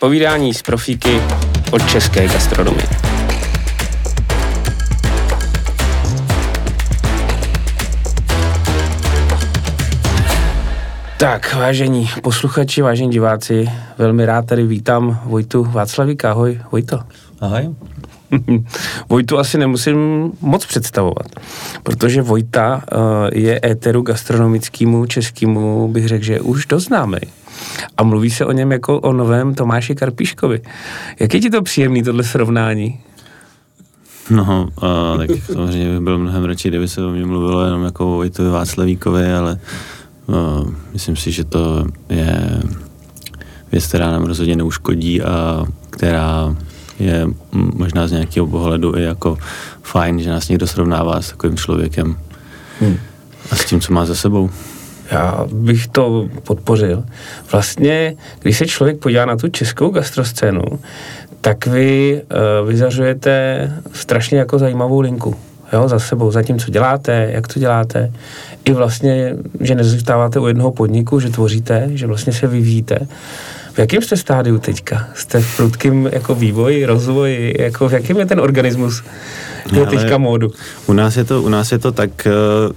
Povídání z profíky od české gastronomie. Tak, vážení posluchači, vážení diváci, velmi rád tady vítám Vojtu Václavíka. Ahoj, Vojto. Ahoj. Vojtu asi nemusím moc představovat, protože Vojta uh, je éteru gastronomickému českému, bych řekl, že už dost známý. A mluví se o něm jako o novém Tomáši Karpíškovi. Jak je ti to příjemný, tohle srovnání? No, a, tak samozřejmě bych byl mnohem radši, kdyby se o mě mluvilo jenom jako o Vojtovi Václavíkovi, ale a, myslím si, že to je věc, která nám rozhodně neuškodí a která je možná z nějakého pohledu i jako fajn, že nás někdo srovnává s takovým člověkem hmm. a s tím, co má za sebou. Já bych to podpořil. Vlastně, když se člověk podívá na tu českou gastroscénu, tak vy uh, vyzařujete strašně jako zajímavou linku. Jo, za sebou, za tím, co děláte, jak to děláte. I vlastně, že nezůstáváte u jednoho podniku, že tvoříte, že vlastně se vyvíjíte. V jakém jste stádiu teďka? Jste v prudkém jako vývoji, rozvoji? Jako v jakém je ten organismus je teďka módu? U nás je to, u nás je to tak eh,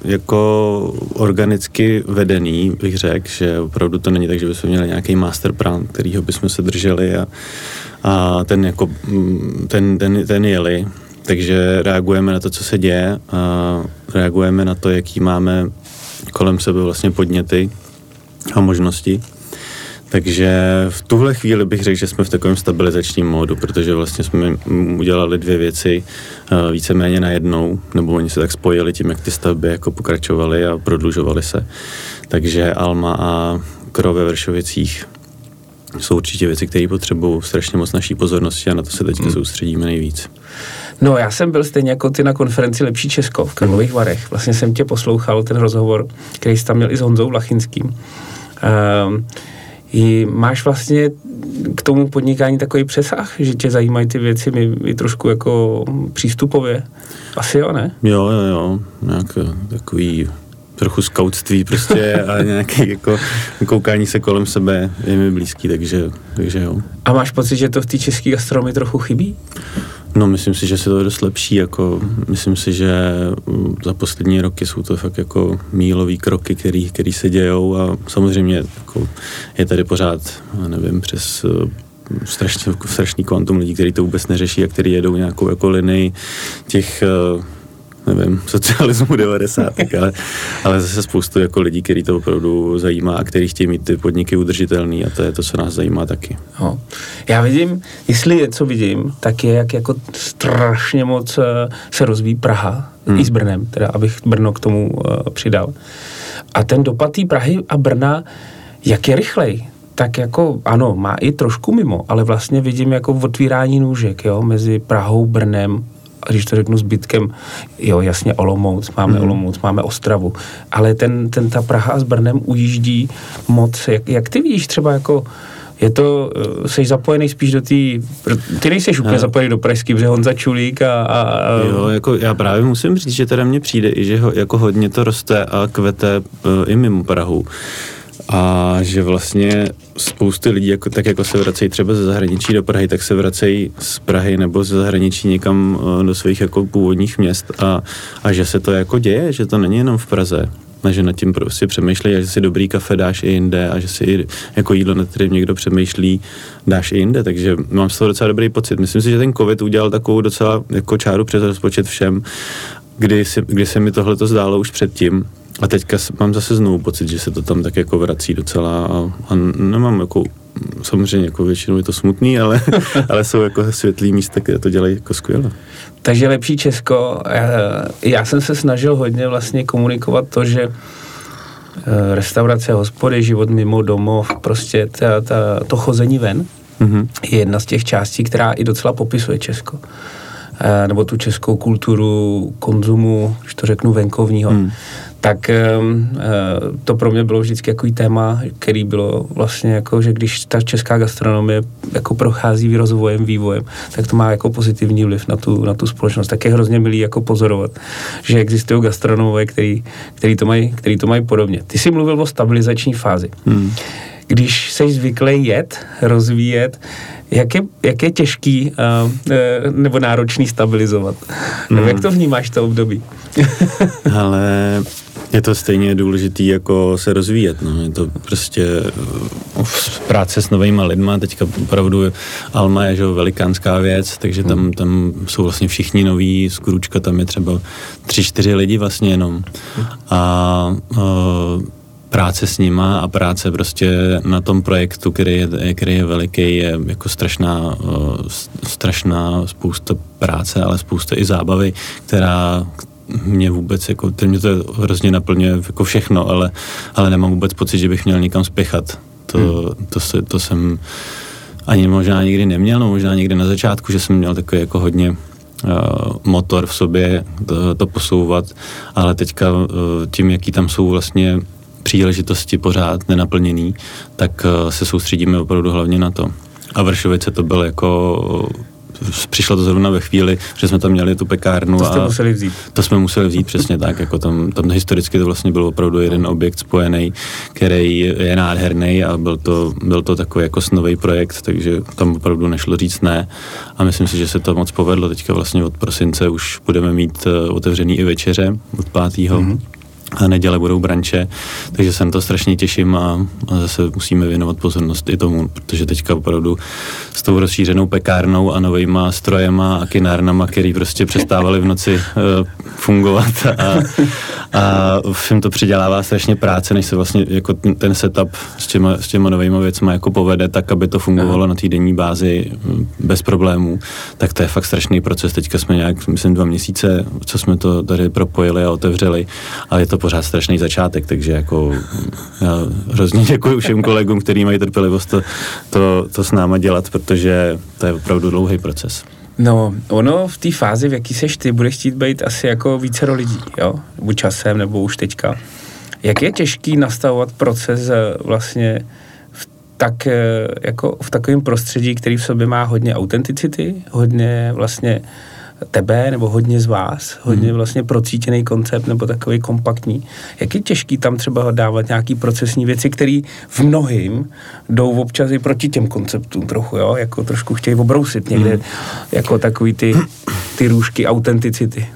jako organicky vedený, bych řekl, že opravdu to není tak, že bychom měli nějaký masterplan, kterýho bychom se drželi a, a ten, jako, mm, ten, ten, ten jeli. Takže reagujeme na to, co se děje a reagujeme na to, jaký máme kolem sebe vlastně podněty a možnosti. Takže v tuhle chvíli bych řekl, že jsme v takovém stabilizačním módu, protože vlastně jsme udělali dvě věci uh, víceméně na jednou, nebo oni se tak spojili tím, jak ty stavby jako pokračovaly a prodlužovaly se. Takže Alma a Kro ve Vršovicích jsou určitě věci, které potřebují strašně moc naší pozornosti a na to se teďka hmm. soustředíme nejvíc. No, já jsem byl stejně jako ty na konferenci Lepší Česko v Karlových Varech. Vlastně jsem tě poslouchal, ten rozhovor, který jsi tam měl i s Honzou Lachinským. Um, i máš vlastně k tomu podnikání takový přesah, že tě zajímají ty věci mi, mi trošku jako přístupově? Asi jo, ne? Jo, jo, jo. Nějak takový trochu skautství prostě a nějaké jako koukání se kolem sebe je mi blízký, takže, takže jo. A máš pocit, že to v té české gastronomii trochu chybí? No, myslím si, že se to dost lepší, jako myslím si, že mm, za poslední roky jsou to fakt jako mílový kroky, který, který se dějou a samozřejmě jako je tady pořád, nevím, přes uh, strašně, strašný kvantum lidí, kteří to vůbec neřeší a kteří jedou nějakou jako linii těch uh, nevím, socialismu 90. ale, ale zase spoustu jako lidí, který to opravdu zajímá a který chtějí mít ty podniky udržitelný a to je to, co nás zajímá taky. No. Já vidím, jestli je co vidím, tak je, jak jako strašně moc eh, se rozvíjí Praha, hmm. i s Brnem, teda abych Brno k tomu uh, přidal. A ten dopad té Prahy a Brna, jak je rychlej, tak jako ano, má i trošku mimo, ale vlastně vidím jako otvírání nůžek, jo, mezi Prahou, Brnem, když to řeknu zbytkem, jo, jasně Olomouc, máme mm. Olomouc, máme Ostravu, ale ten, ten ta Praha s Brnem ujíždí moc. Jak, jak ty vidíš třeba jako je to, eh, jsi zapojený spíš do té, ty nejseš úplně zapojený do Pražský, protože Honza Čulík a, a, a... Jo, jako já právě musím říct, že teda mně přijde i, že ho, jako hodně to roste a kvete uh, i mimo Prahu a že vlastně spousty lidí, jako, tak jako se vracejí třeba ze zahraničí do Prahy, tak se vracejí z Prahy nebo ze zahraničí někam uh, do svých jako původních měst. A, a že se to jako děje, že to není jenom v Praze, a že nad tím prostě přemýšlí, že si dobrý kafe dáš i jinde a že si jako jídlo, nad kterým někdo přemýšlí, dáš i jinde, takže mám z toho docela dobrý pocit. Myslím si, že ten covid udělal takovou docela jako čáru přes rozpočet všem, kdy, si, kdy se mi tohle to zdálo už předtím, a teďka mám zase znovu pocit, že se to tam tak jako vrací docela a, a nemám jako, samozřejmě jako většinou je to smutný, ale, ale jsou jako světlý místa, kde to dělají jako skvěle. Takže lepší Česko. Já jsem se snažil hodně vlastně komunikovat to, že eh, restaurace, hospody, život mimo domov, prostě ta, ta, to chození ven mm-hmm. je jedna z těch částí, která i docela popisuje Česko. Eh, nebo tu českou kulturu konzumu, když to řeknu venkovního. Mm tak eh, to pro mě bylo vždycky jako téma, který bylo vlastně jako, že když ta česká gastronomie jako prochází rozvojem, vývojem, tak to má jako pozitivní vliv na tu, na tu společnost. Tak je hrozně milý jako pozorovat, že existují gastronomové, který, který, to mají, který to mají podobně. Ty jsi mluvil o stabilizační fázi. Hmm. když jsi zvyklý jet, rozvíjet, jak je, jak je těžký uh, nebo náročný stabilizovat? Mm. Nebo jak to vnímáš to období? Ale je to stejně důležitý jako se rozvíjet. No. Je to prostě uh, práce s novými lidma. Teďka opravdu Alma je že, velikánská věc, takže tam, hmm. tam jsou vlastně všichni noví. Z Kručka tam je třeba tři, čtyři lidi vlastně jenom. A uh, práce s nima a práce prostě na tom projektu, který je, který je veliký, je jako strašná, uh, strašná spousta práce, ale spousta i zábavy, která, mě vůbec, jako, mě to hrozně naplňuje jako všechno, ale, ale nemám vůbec pocit, že bych měl někam spěchat. To, hmm. to, se, to jsem ani možná nikdy neměl, no možná někdy na začátku, že jsem měl takový jako hodně uh, motor v sobě to, to posouvat, ale teďka uh, tím, jaký tam jsou vlastně příležitosti pořád nenaplněný, tak uh, se soustředíme opravdu hlavně na to. A Vršovice to byl jako přišlo to zrovna ve chvíli, že jsme tam měli tu pekárnu. To jste a museli vzít. To jsme museli vzít přesně tak, jako tam, tam historicky to vlastně byl opravdu jeden objekt spojený, který je nádherný a byl to, byl to takový jako snový projekt, takže tam opravdu nešlo říct ne a myslím si, že se to moc povedlo. Teďka vlastně od prosince už budeme mít eh, otevřený i večeře od pátého. Mm-hmm a neděle budou branče, takže se na to strašně těším a, a zase musíme věnovat pozornost i tomu, protože teďka opravdu s tou rozšířenou pekárnou a novýma strojema a kinárnama, který prostě přestávali v noci uh, fungovat a, a všem to přidělává strašně práce, než se vlastně jako ten setup s těma, s těma novýma věcmi jako povede tak, aby to fungovalo na týdenní bázi hm, bez problémů, tak to je fakt strašný proces. Teďka jsme nějak, myslím, dva měsíce, co jsme to tady propojili a otevřeli a je to pořád strašný začátek, takže jako já hrozně děkuji všem kolegům, kteří mají trpělivost to, to, to s náma dělat, protože to je opravdu dlouhý proces. No, ono v té fázi, v jaký seš ty, budeš chtít být asi jako více lidí, jo? Buď časem, nebo už teďka. Jak je těžký nastavovat proces eh, vlastně v, tak, eh, jako v takovém prostředí, který v sobě má hodně autenticity, hodně vlastně tebe nebo hodně z vás, hodně hmm. vlastně procítěný koncept nebo takový kompaktní. Jak je těžký tam třeba dávat nějaký procesní věci, které v mnohým jdou občas i proti těm konceptům trochu, jo, jako trošku chtějí obrousit někde, hmm. jako takový ty, ty růžky autenticity.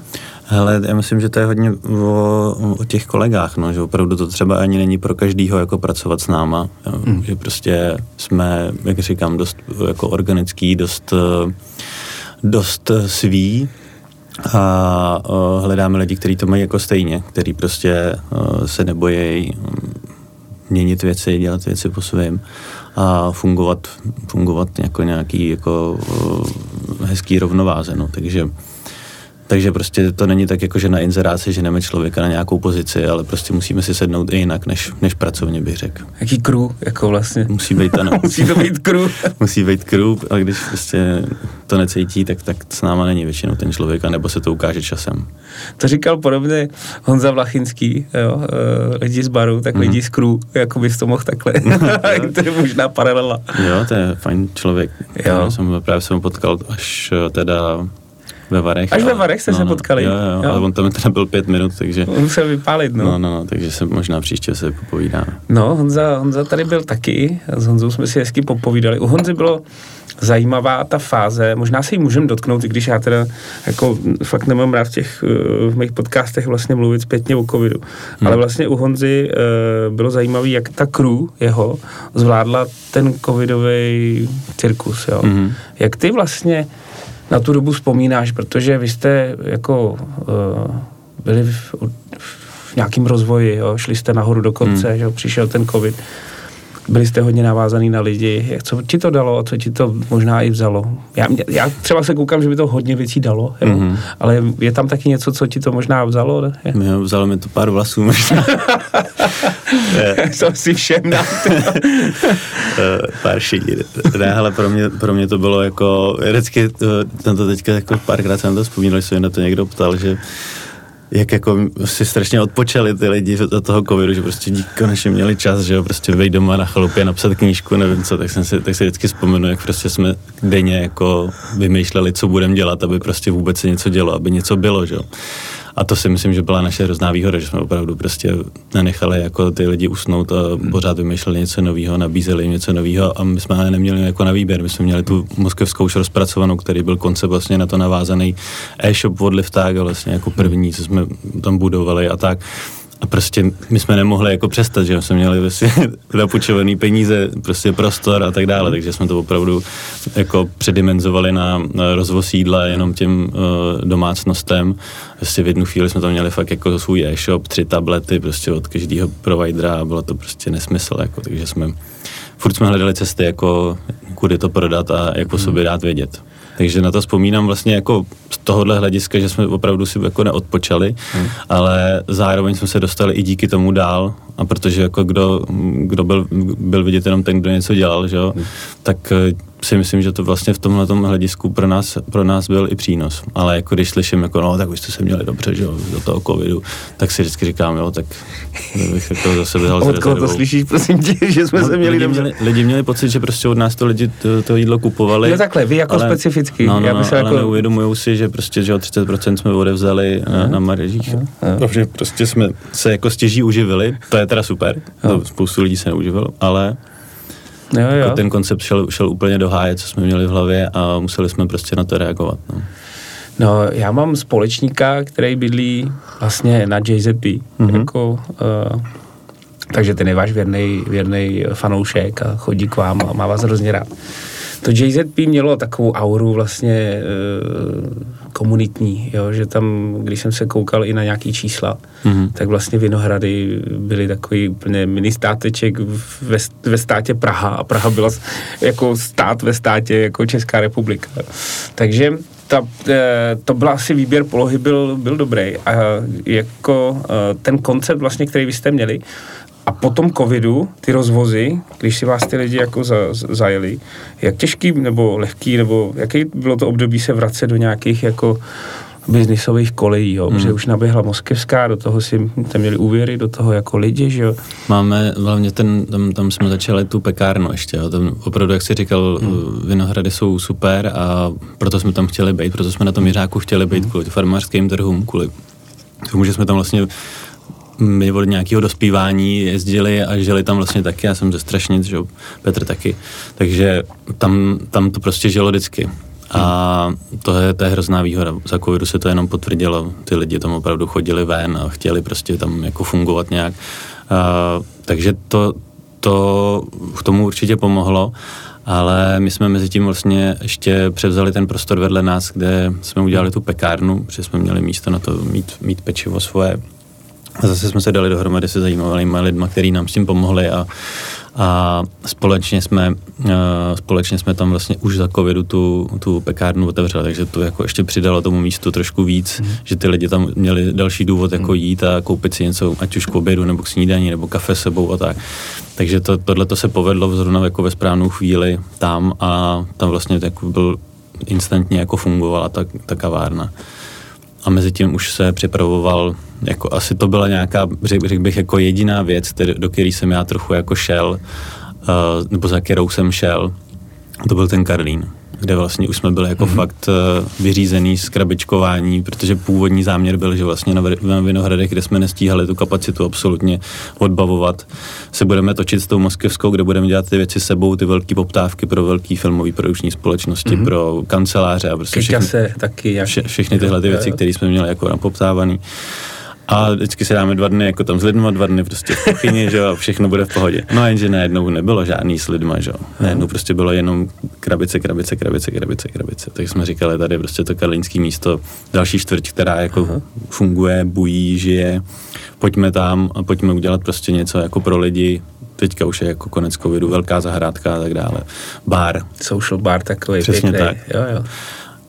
Hele, já myslím, že to je hodně o, o těch kolegách, no, že opravdu to třeba ani není pro každýho jako pracovat s náma, hmm. že prostě jsme, jak říkám, dost jako organický, dost uh, dost eh, svý a uh, hledáme lidi, kteří to mají jako stejně, kteří prostě uh, se nebojí mm, měnit věci, dělat věci po svém a fungovat, fungovat jako nějaký jako hezký rovnováze, no. takže takže prostě to není tak, jako že na inzeráci ženeme člověka na nějakou pozici, ale prostě musíme si sednout i jinak, než, než pracovně bych řekl. Jaký crew, jako vlastně? Musí být, ano. musí to být crew. musí být crew, a když prostě to necítí, tak, tak s náma není většinou ten člověk, nebo se to ukáže časem. To říkal podobně Honza Vlachinský, jo, eh, lidi z baru, tak mm-hmm. lidi z crew, jako bys to mohl takhle. to je možná paralela. Jo, to je fajn člověk. Jo. Jsem, právě jsem potkal až eh, teda ve Varech. Až ve Varech jste no, se no, potkali. Jo, jo, jo, ale on tam teda byl pět minut, takže... On musel vypálit, no. No, no, takže se možná příště se popovídáme. No, Honza, Honza tady byl taky, s Honzou jsme si hezky popovídali. U Honzy bylo zajímavá ta fáze, možná se jí můžeme dotknout, i když já teda jako fakt nemám rád v těch eh, v mých podcastech vlastně mluvit zpětně o covidu. Hmm. Ale vlastně u Honzy uh, bylo zajímavé, jak ta crew jeho zvládla ten covidový cirkus, jo. Hmm. Jak ty vlastně na tu dobu vzpomínáš, protože vy jste jako uh, byli v, v nějakém rozvoji, jo? šli jste nahoru do konce, hmm. že přišel ten covid, byli jste hodně navázaný na lidi. Co ti to dalo, co ti to možná i vzalo? Já, já třeba se koukám, že by to hodně věcí dalo, jo? Mm-hmm. ale je tam taky něco, co ti to možná vzalo? Ne? Jo, vzalo mi to pár vlasů možná. to si všem eh, Pár šedí. Ne, ale pro mě, pro mě to bylo jako, vždycky, to, to teďka jako párkrát jsem to vzpomínal, že se na to někdo ptal, že jak jako si strašně odpočali ty lidi do toho covidu, že prostě díky konečně měli čas, že jo, prostě vejít doma na chalupě, napsat knížku, nevím co, tak jsem si, tak si vždycky vzpomenu, jak prostě jsme denně jako vymýšleli, co budeme dělat, aby prostě vůbec se něco dělo, aby něco bylo, že jo. A to si myslím, že byla naše hrozná výhoda, že jsme opravdu prostě nenechali jako ty lidi usnout a hmm. pořád vymýšleli něco nového, nabízeli jim něco nového a my jsme neměli jako na výběr. My jsme měli tu moskevskou už rozpracovanou, který byl koncept vlastně na to navázaný e-shop od Lifták a vlastně jako první, co jsme tam budovali a tak. A prostě my jsme nemohli jako přestat, že jsme měli vlastně napůjčovaný peníze, prostě prostor a tak dále, takže jsme to opravdu jako předimenzovali na, na rozvoz jídla jenom těm uh, domácnostem. Prostě v jednu chvíli jsme tam měli fakt jako svůj e-shop, tři tablety prostě od každého providera a bylo to prostě nesmysl, jako, takže jsme furt jsme hledali cesty, jako kudy to prodat a jak po sobě dát vědět. Takže na to vzpomínám vlastně jako z tohohle hlediska, že jsme opravdu si jako neodpočali, hmm. ale zároveň jsme se dostali i díky tomu dál a protože jako kdo, kdo byl, byl vidět jenom ten, kdo něco dělal, že jo, hmm. tak si myslím, že to vlastně v tomhle hledisku pro nás, pro nás byl i přínos. Ale jako když slyším, jako no, tak už jste se měli dobře, že jo, do toho covidu, tak si vždycky říkám, jo, tak bych jako zase vzal Od koho to slyšíš, prosím tě, že jsme no, se měli lidi dobře? Měli, lidi měli pocit, že prostě od nás to lidi to, to jídlo kupovali. No takhle, vy jako ale, specificky. No, no, no, ale jako... neuvědomují si, že prostě, že o 30% jsme odevzali uh, na, na marežích. Uh, uh. Takže prostě jsme se jako stěží uživili, to je teda super, uh. to spoustu lidí se neuživilo, ale Jo, jo. Jako ten koncept šel, šel úplně do háje, co jsme měli v hlavě a museli jsme prostě na to reagovat. No. No, já mám společníka, který bydlí vlastně na JZP, mm-hmm. jako, uh, takže ten je váš věrný, věrný fanoušek a chodí k vám a má vás hrozně rád. To JZP mělo takovou auru vlastně uh, komunitní, jo, že tam, když jsem se koukal i na nějaký čísla, mm-hmm. tak vlastně Vinohrady byly takový úplně mini státeček ve, ve státě Praha a Praha byla jako stát ve státě jako Česká republika. Takže ta, eh, to byl asi výběr polohy byl, byl dobrý a jako eh, ten koncept vlastně, který vy jste měli, a po tom covidu, ty rozvozy, když si vás ty lidi jako za, zajeli, jak těžký nebo lehký, nebo jaký bylo to období se vracet do nějakých jako biznisových kolejí, jo, hmm. protože už naběhla Moskevská, do toho si tam měli úvěry, do toho jako lidi, že jo. Máme, hlavně ten, tam, tam jsme začali tu pekárnu ještě, jo, tam opravdu, jak jsi říkal, hmm. Vinohrady jsou super a proto jsme tam chtěli být, proto jsme na tom Jiřáku chtěli být, hmm. kvůli farmářským trhům, kvůli tomu, že jsme tam vlastně my od nějakého dospívání jezdili a žili tam vlastně taky, já jsem ze Strašnic, že Petr taky, takže tam, tam to prostě žilo vždycky. A to je, to je hrozná výhoda. Za covidu se to jenom potvrdilo. Ty lidi tam opravdu chodili ven a chtěli prostě tam jako fungovat nějak. A, takže to, to k tomu určitě pomohlo. Ale my jsme mezi tím vlastně ještě převzali ten prostor vedle nás, kde jsme udělali tu pekárnu, protože jsme měli místo na to mít, mít pečivo svoje a zase jsme se dali dohromady se zajímavými lidmi, kteří nám s tím pomohli a, a společně jsme, uh, společně jsme tam vlastně už za covidu tu, tu pekárnu otevřeli, takže to jako ještě přidalo tomu místu trošku víc, mm. že ty lidi tam měli další důvod jako mm. jít a koupit si něco, ať už k obědu nebo k snídaní nebo kafe sebou a tak. Takže to, tohle to se povedlo zrovna jako ve správnou chvíli tam a tam vlastně jako byl instantně jako fungovala ta, ta kavárna a mezi tím už se připravoval, jako asi to byla nějaká, řekl, řek bych, jako jediná věc, do které jsem já trochu jako šel, uh, nebo za kterou jsem šel, to byl ten Karlín kde vlastně už jsme byli jako mm-hmm. fakt uh, vyřízený z krabičkování, protože původní záměr byl, že vlastně na, na Vinohradech, kde jsme nestíhali tu kapacitu absolutně odbavovat, se budeme točit s tou moskevskou, kde budeme dělat ty věci sebou, ty velké poptávky pro velké filmové produkční společnosti, mm-hmm. pro kanceláře a prostě všechny, taky, vše, všechny tyhle ty věci, které jsme měli jako napoptávaný. A vždycky se dáme dva dny jako tam s lidma, dva dny prostě v kuchyni, že jo, a všechno bude v pohodě. No jenže najednou nebylo žádný s lidma, že jo. Najednou prostě bylo jenom krabice, krabice, krabice, krabice, krabice. Tak jsme říkali, tady prostě to karlínský místo, další čtvrť, která jako Aha. funguje, bují, žije. Pojďme tam a pojďme udělat prostě něco jako pro lidi, teďka už je jako konec covidu, velká zahrádka a tak dále. Bar. Social bar takový Přesně pěkný. tak. Jo, jo.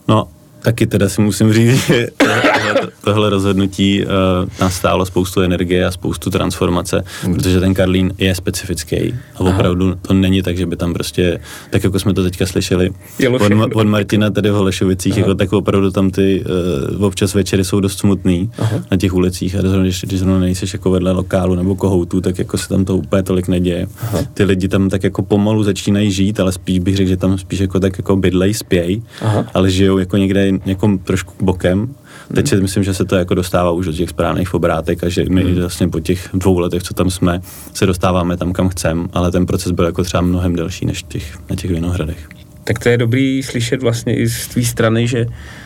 No Taky teda si musím říct, že tohle, tohle rozhodnutí uh, nás stálo spoustu energie a spoustu transformace, mm. protože ten Karlín je specifický a opravdu Aha. to není tak, že by tam prostě, tak jako jsme to teďka slyšeli od, od Martina tady v Holešovicích, Aha. jako tak opravdu tam ty uh, občas večery jsou dost smutný Aha. na těch ulicích a zrovna, když, když zrovna nejseš jako vedle lokálu nebo kohoutu, tak jako se tam to úplně tolik neděje. Aha. Ty lidi tam tak jako pomalu začínají žít, ale spíš bych řekl, že tam spíš jako tak jako bydlej, spěj, Aha. ale žijou jako někde někom trošku bokem, teď si myslím, že se to jako dostává už do těch správných obrátek a že my hmm. vlastně po těch dvou letech, co tam jsme, se dostáváme tam, kam chceme, ale ten proces byl jako třeba mnohem delší než těch, na těch Vinohradech. Tak to je dobrý slyšet vlastně i z tvý strany, že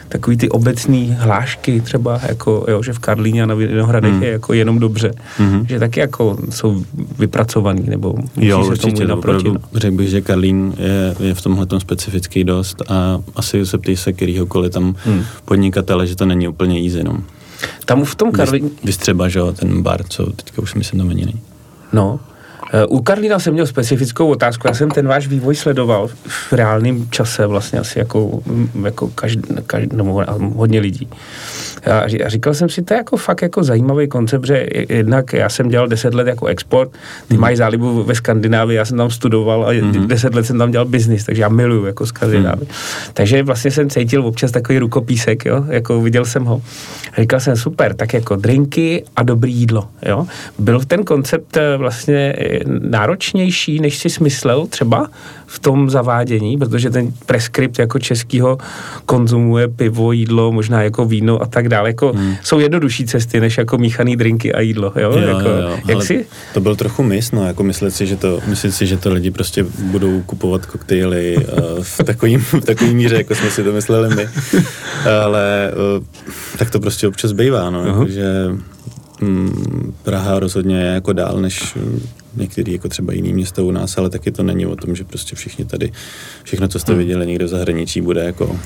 takový ty obecný hlášky třeba, jako, jo, že v Karlíně a na Vinohradech mm. je jako jenom dobře, mm-hmm. že taky jako jsou vypracovaný, nebo jo, se určitě, tomu naproti. No. Řekl bych, že Karlín je, je v tomhle specifický dost a asi se ptej se kterýhokoliv tam mm. podnikatele, že to není úplně easy, no. Tam v tom Karlíně... Vy, třeba, že jo, ten bar, co teďka už myslím, to není. No, u Karlína jsem měl specifickou otázku. Já jsem ten váš vývoj sledoval v reálném čase vlastně asi jako, jako každý, každý, no, hodně lidí. A říkal jsem si, to je jako fakt jako zajímavý koncept, že jednak já jsem dělal deset let jako export, ty mají zálibu ve Skandinávii, já jsem tam studoval a hmm. deset let jsem tam dělal biznis, takže já miluju jako Skandinávii. Hmm. Takže vlastně jsem cítil občas takový rukopísek, jo, jako viděl jsem ho. A říkal jsem, super, tak jako drinky a dobrý jídlo, jo. Byl ten koncept eh, vlastně eh, náročnější, než si smyslel třeba v tom zavádění, protože ten preskript jako českýho konzumuje pivo, jídlo, možná jako víno a tak dále. Jako hmm. Jsou jednodušší cesty, než jako míchaný drinky a jídlo. Jo? Jo, jako, jo, jak si? To byl trochu mis, no, jako myslet si, že to, myslet si, že to lidi prostě budou kupovat koktejly uh, v takovým, v takovým míře, jako jsme si to mysleli my. Ale uh, tak to prostě občas bývá, no, uh-huh. jako, že mm, Praha rozhodně je jako dál než některý jako třeba jiný město u nás, ale taky to není o tom, že prostě všichni tady, všechno, co jste hmm. viděli někdo v zahraničí, bude jako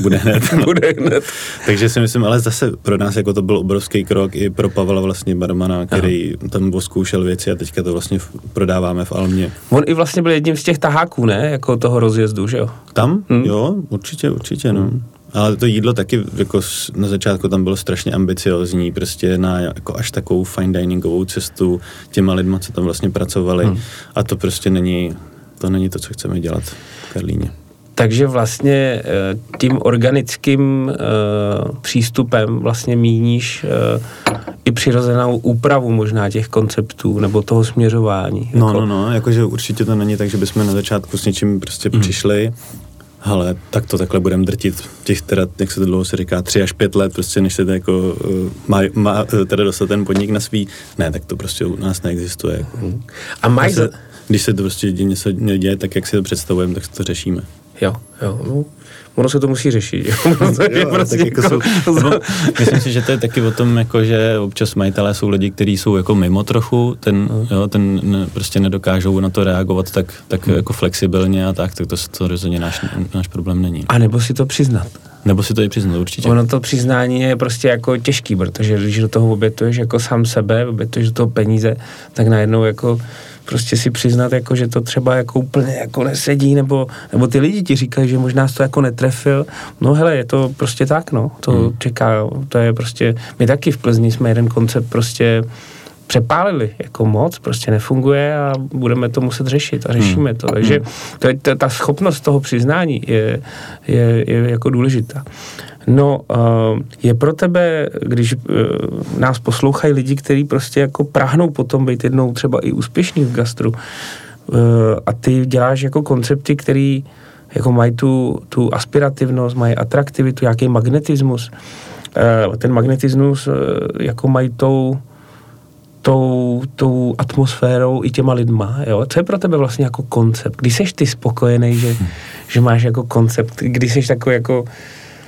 bude hned. No. bude hned. Takže si myslím, ale zase pro nás jako to byl obrovský krok i pro Pavla vlastně barmana, který Aha. tam oskoušel věci a teďka to vlastně prodáváme v Almě. On i vlastně byl jedním z těch taháků, ne? Jako toho rozjezdu, že jo? Tam? Hmm. Jo, určitě, určitě, no. Hmm. Ale to jídlo taky jako na začátku tam bylo strašně ambiciozní, prostě na jako až takovou fine diningovou cestu těma lidma, co tam vlastně pracovali hmm. a to prostě není, to není to, co chceme dělat v Karlíně. Takže vlastně eh, tím organickým eh, přístupem vlastně míníš eh, i přirozenou úpravu možná těch konceptů nebo toho směřování. No, jako... no, no, jakože určitě to není tak, že bychom na začátku s něčím prostě hmm. přišli ale tak to takhle budeme drtit těch teda, jak se to dlouho se říká, tři až pět let, prostě než se to jako má, má teda dostat ten podnik na svý, ne, tak to prostě u nás neexistuje. Jako. A mají... Když se to prostě něco neděje tak, jak si to představujeme, tak to řešíme. Jo, jo, no, ono se to musí řešit. Jo? jo, prostě tak jako jsou, no, myslím si, že to je taky o tom, jako, že občas majitelé jsou lidi, kteří jsou jako mimo trochu, ten, no. jo, ten ne, prostě nedokážou na to reagovat tak, tak hmm. jako flexibilně a tak, tak to, to rozhodně náš, náš problém není. A nebo si to přiznat. Nebo si to i přiznat, určitě. Ono to přiznání je prostě jako těžký, protože když do toho obětuješ jako sám sebe, obětuješ do toho peníze, tak najednou jako prostě si přiznat, jako, že to třeba jako úplně jako nesedí, nebo, nebo ty lidi ti říkají, že možná jsi to jako netrefil. No hele, je to prostě tak, no. To hmm. čeká, to je prostě, my taky v Plzni jsme jeden koncept prostě přepálili jako moc, prostě nefunguje a budeme to muset řešit a řešíme hmm. to. Takže hmm. to ta schopnost toho přiznání je, je, je jako důležitá. No, eh, je pro tebe, když eh, nás poslouchají lidi, kteří prostě jako prahnou potom být jednou třeba i úspěšný v gastru eh, a ty děláš jako koncepty, který jako mají tu, tu aspirativnost, mají atraktivitu, nějaký magnetismus. Ten magnetismus jako mají tou, tou, tou atmosférou i těma lidma, jo? Co je pro tebe vlastně jako koncept? Když jsi ty spokojený, že, že máš jako koncept, když jsi takový jako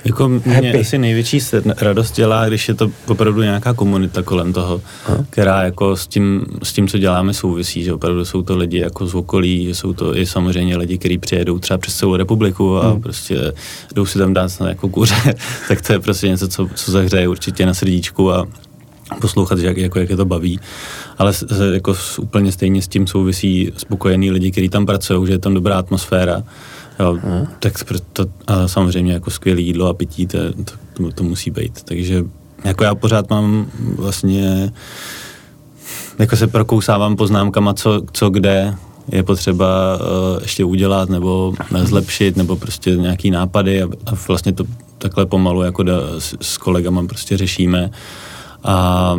jako mě asi největší radost dělá, když je to opravdu nějaká komunita kolem toho, Aha. která jako s tím, s tím, co děláme, souvisí, že opravdu jsou to lidi jako z okolí, jsou to i samozřejmě lidi, kteří přijedou třeba přes celou republiku a hmm. prostě jdou si tam dát jako kuře, tak to je prostě něco, co, co zahřeje určitě na srdíčku a poslouchat, jak, jako, jak je to baví. Ale jako úplně stejně s tím souvisí spokojení lidi, kteří tam pracují, že je tam dobrá atmosféra Jo, hmm. tak to, a samozřejmě jako skvělé jídlo a pití, to, to, to musí být. Takže jako já pořád mám vlastně, jako se prokousávám poznámkama, co, co kde je potřeba uh, ještě udělat nebo zlepšit, nebo prostě nějaký nápady a, a vlastně to takhle pomalu jako da, s, s kolegama prostě řešíme. A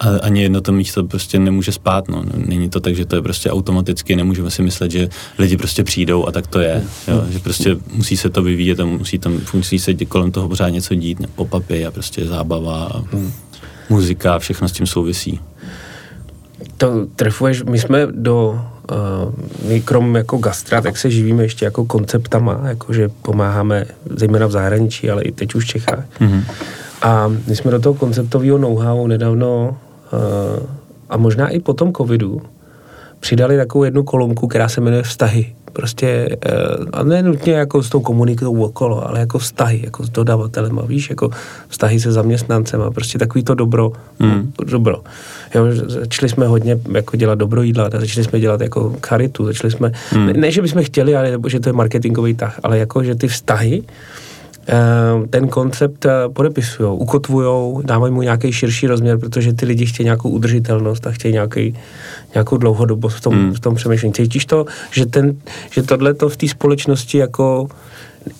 a ani jedno to místo prostě nemůže spát, no. Není to tak, že to je prostě automaticky, nemůžeme si myslet, že lidi prostě přijdou a tak to je, jo. že prostě musí se to vyvíjet a musí tam, musí se kolem toho pořád něco dít, pop-upy a prostě zábava a muzika, všechno s tím souvisí. To trefuješ, my jsme do uh, my krom jako gastra, tak se živíme ještě jako konceptama, jakože pomáháme zejména v zahraničí, ale i teď už v Čechách. Mm-hmm. A my jsme do toho konceptového know-how nedávno uh, a možná i po tom covidu přidali takovou jednu kolonku, která se jmenuje vztahy. Prostě, uh, a ne nutně jako s tou komunikou okolo, ale jako vztahy, jako s dodavatelem, víš, jako vztahy se zaměstnancem a prostě takový to dobro, mm. dobro. Jo, začali jsme hodně jako dělat dobro jídla, začali jsme dělat jako charitu, začali jsme, mm. ne, že bychom chtěli, ale že to je marketingový tah, ale jako, že ty vztahy, ten koncept eh, podepisují, ukotvují, dávají mu nějaký širší rozměr, protože ty lidi chtějí nějakou udržitelnost a chtějí nějaký, nějakou dlouhodobost v tom, hmm. v tom přemýšlení. Cítíš to, že, ten, že tohle to v té společnosti jako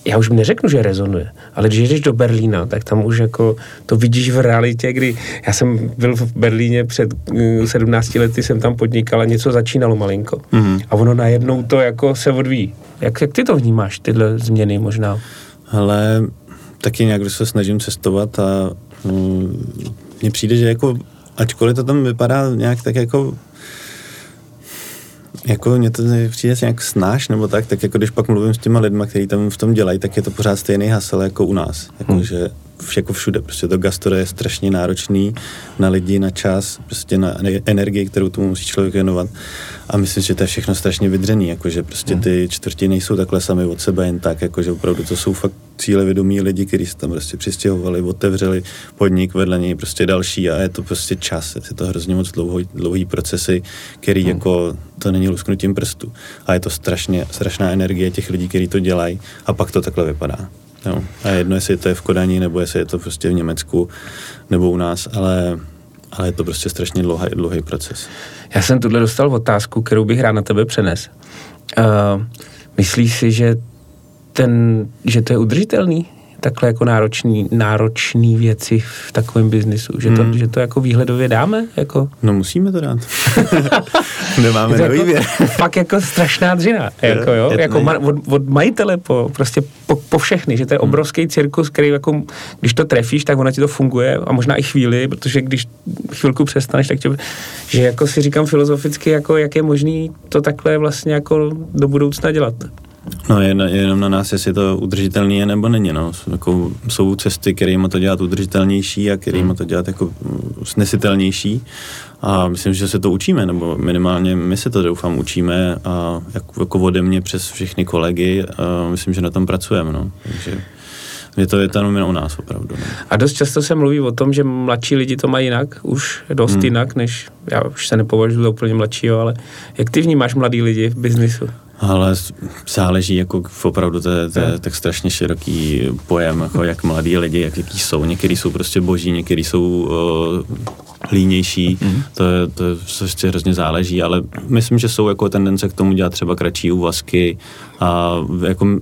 já už neřeknu, že rezonuje, ale když jdeš do Berlína, tak tam už jako to vidíš v realitě, kdy já jsem byl v Berlíně před 17 eh, lety, jsem tam podnikal a něco začínalo malinko. Mm-hmm. A ono najednou to jako se odvíjí. Jak, jak ty to vnímáš, tyhle změny možná? Ale taky nějak se snažím cestovat a mm, mně přijde, že jako, ačkoliv to tam vypadá nějak tak jako jako mě to přijde nějak snáš nebo tak, tak jako když pak mluvím s těma lidma, kteří tam v tom dělají, tak je to pořád stejný hasel jako u nás. Jako, hmm. že jako všude. Prostě to gastro je strašně náročný na lidi, na čas, prostě na energii, kterou tomu musí člověk věnovat. A myslím, že to je všechno strašně vydřený, jakože prostě hmm. ty čtvrtiny nejsou takhle sami od sebe jen tak, jakože opravdu to jsou fakt cíle vědomí lidi, kteří se tam prostě přistěhovali, otevřeli podnik vedle něj prostě další a je to prostě čas, je to hrozně moc dlouhý, dlouhý procesy, který hmm. jako to není lusknutím prstu. A je to strašně, strašná energie těch lidí, kteří to dělají a pak to takhle vypadá. Jo. A jedno, jestli to je v Kodani, nebo jestli je to prostě v Německu, nebo u nás, ale, ale je to prostě strašně dlouhý, dlouhý proces. Já jsem tuhle dostal otázku, kterou bych rád na tebe přenes. Uh, myslíš si, že, ten, že to je udržitelný? Takhle jako náročný, náročný věci v takovém biznisu, že to, hmm. že to jako výhledově dáme? Jako? No musíme to dát. Nemáme na jako, fakt jako strašná dřina, jako jo, je jako ma, od, od, majitele po, prostě po, po všechny, že to je hmm. obrovský cirkus, který jako, když to trefíš, tak ona ti to funguje a možná i chvíli, protože když chvilku přestaneš, tak tě, že jako si říkám filozoficky, jako jak je možný to takhle vlastně jako do budoucna dělat. No je, je jenom na nás, jestli to udržitelný je nebo není. No. Jako, jsou cesty, kterými to dělat udržitelnější a kterými to dělat jako snesitelnější. A myslím, že se to učíme, nebo minimálně my se to doufám učíme a jako, jako ode mě přes všechny kolegy a myslím, že na tom pracujeme. No. Takže je to, je to jenom u nás opravdu. No. A dost často se mluví o tom, že mladší lidi to mají jinak, už dost hmm. jinak, než já už se nepovažuji za úplně mladšího, ale jak ty vnímáš mladý lidi v biznisu? Ale záleží, jako opravdu to je, to je tak strašně široký pojem, jako jak mladí lidi, jak, jaký jsou. Někteří jsou prostě boží, někteří jsou uh, línější, mm-hmm. to, je, to je prostě hrozně záleží, ale myslím, že jsou jako tendence k tomu dělat třeba kratší úvazky a jako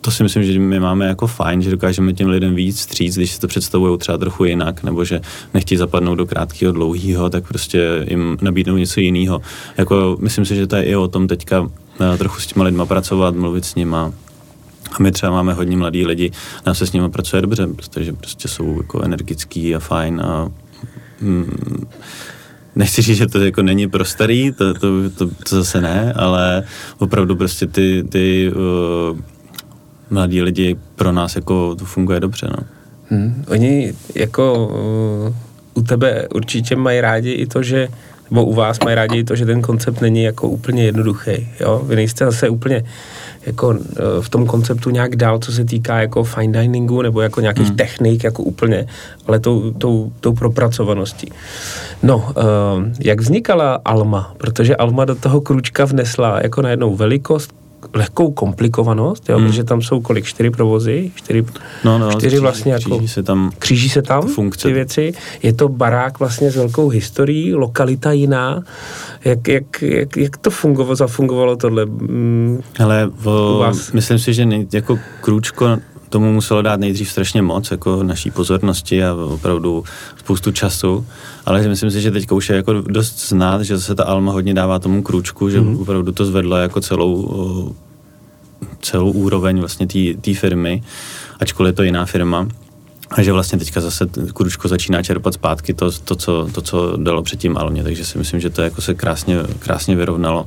to si myslím, že my máme jako fajn, že dokážeme těm lidem víc stříct, když si to představují třeba trochu jinak, nebo že nechtějí zapadnout do krátkého, dlouhého, tak prostě jim nabídnou něco jiného. Jako, myslím si, že to je i o tom teďka trochu s těma lidma pracovat, mluvit s nima. A my třeba máme hodně mladí lidi, nám se s nimi pracuje dobře, protože prostě jsou jako energický a fajn a mm, nechci říct, že to jako není pro starý, to, to, to, to zase ne, ale opravdu prostě ty, ty uh, mladí lidi pro nás jako to funguje dobře, no. Hmm, oni jako uh, u tebe určitě mají rádi i to, že nebo u vás mají rádi to, že ten koncept není jako úplně jednoduchý. Jo? Vy nejste zase úplně jako eh, v tom konceptu nějak dál, co se týká jako fine diningu nebo jako nějakých hmm. technik jako úplně, ale tou, tou, tou propracovaností. No, uh, jak vznikala Alma? Protože Alma do toho kručka vnesla jako najednou velikost, lehkou komplikovanost, jo, hmm. protože tam jsou kolik, čtyři provozy, čtyři, no, no, čtyři vlastně kříží jako, se tam, kříží se tam funkce. ty věci, je to barák vlastně s velkou historií, lokalita jiná, jak, jak, jak, jak to fungovalo, zafungovalo tohle? Mm, Ale v, myslím si, že ne, jako krůčko tomu muselo dát nejdřív strašně moc, jako naší pozornosti a opravdu spoustu času, ale myslím si, že teď už je jako dost znát, že se ta Alma hodně dává tomu krůčku, že mm-hmm. opravdu to zvedlo jako celou, celou úroveň vlastně té firmy, ačkoliv je to jiná firma. A že vlastně teďka zase Kručko začíná čerpat zpátky to, to, co, to, co dalo předtím Almě, takže si myslím, že to jako se krásně, krásně vyrovnalo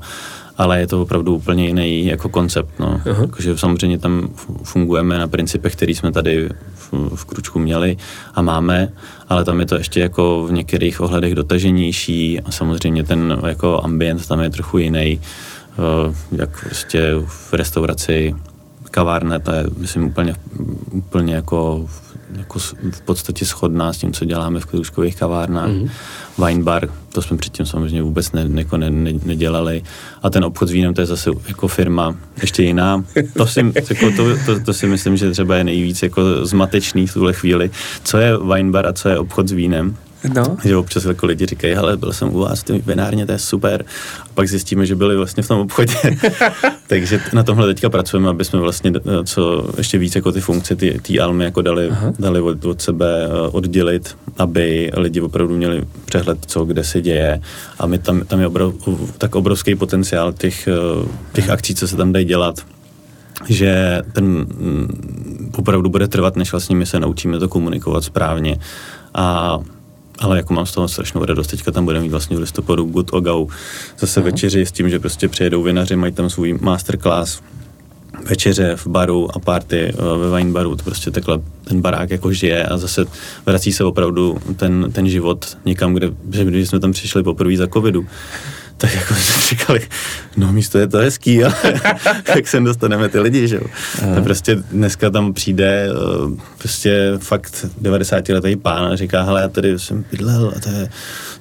ale je to opravdu úplně jiný jako koncept. No. Jakože samozřejmě tam fungujeme na principech, který jsme tady v, v Kručku měli a máme, ale tam je to ještě jako v některých ohledech dotaženější a samozřejmě ten jako ambient tam je trochu jiný, uh, jak prostě v restauraci, kavárna, to je myslím úplně, úplně jako jako v podstatě shodná s tím, co děláme v kružkových kavárnách. Mm-hmm. Wine bar, to jsme předtím samozřejmě vůbec ne, jako ne, ne, nedělali. A ten obchod s vínem, to je zase jako firma ještě jiná. To si, jako to, to, to si myslím, že třeba je nejvíc jako zmatečný v tuhle chvíli. Co je wine bar a co je obchod s vínem? No. Že občas jako lidi říkají, hele, byl jsem u vás v té vinárně, to je super. A pak zjistíme, že byli vlastně v tom obchodě. Takže na tomhle teďka pracujeme, aby jsme vlastně eh, co ještě víc jako ty funkce, ty, ty almy jako dali, dali od, od sebe eh, oddělit, aby lidi opravdu měli přehled, co kde se děje. A my tam, tam je obrov, tak obrovský potenciál těch, eh, těch akcí, co se tam dají dělat že ten mm, opravdu bude trvat, než vlastně my se naučíme to komunikovat správně. A ale jako mám z toho strašnou radost. Teďka tam budeme mít vlastně v listopadu Good Ogau. Zase uh-huh. večeři s tím, že prostě přijedou vinaři, mají tam svůj masterclass, večeře v baru a party eh, ve wine baru, to prostě takhle ten barák jako žije a zase vrací se opravdu ten, ten život někam, kde, že když jsme tam přišli poprvé za covidu, tak jako jsme říkali, no místo je to hezký, ale jak sem dostaneme ty lidi, že jo. To prostě dneska tam přijde eh, prostě fakt 90 letý pán a říká, hele, já tady jsem bydlel a tady,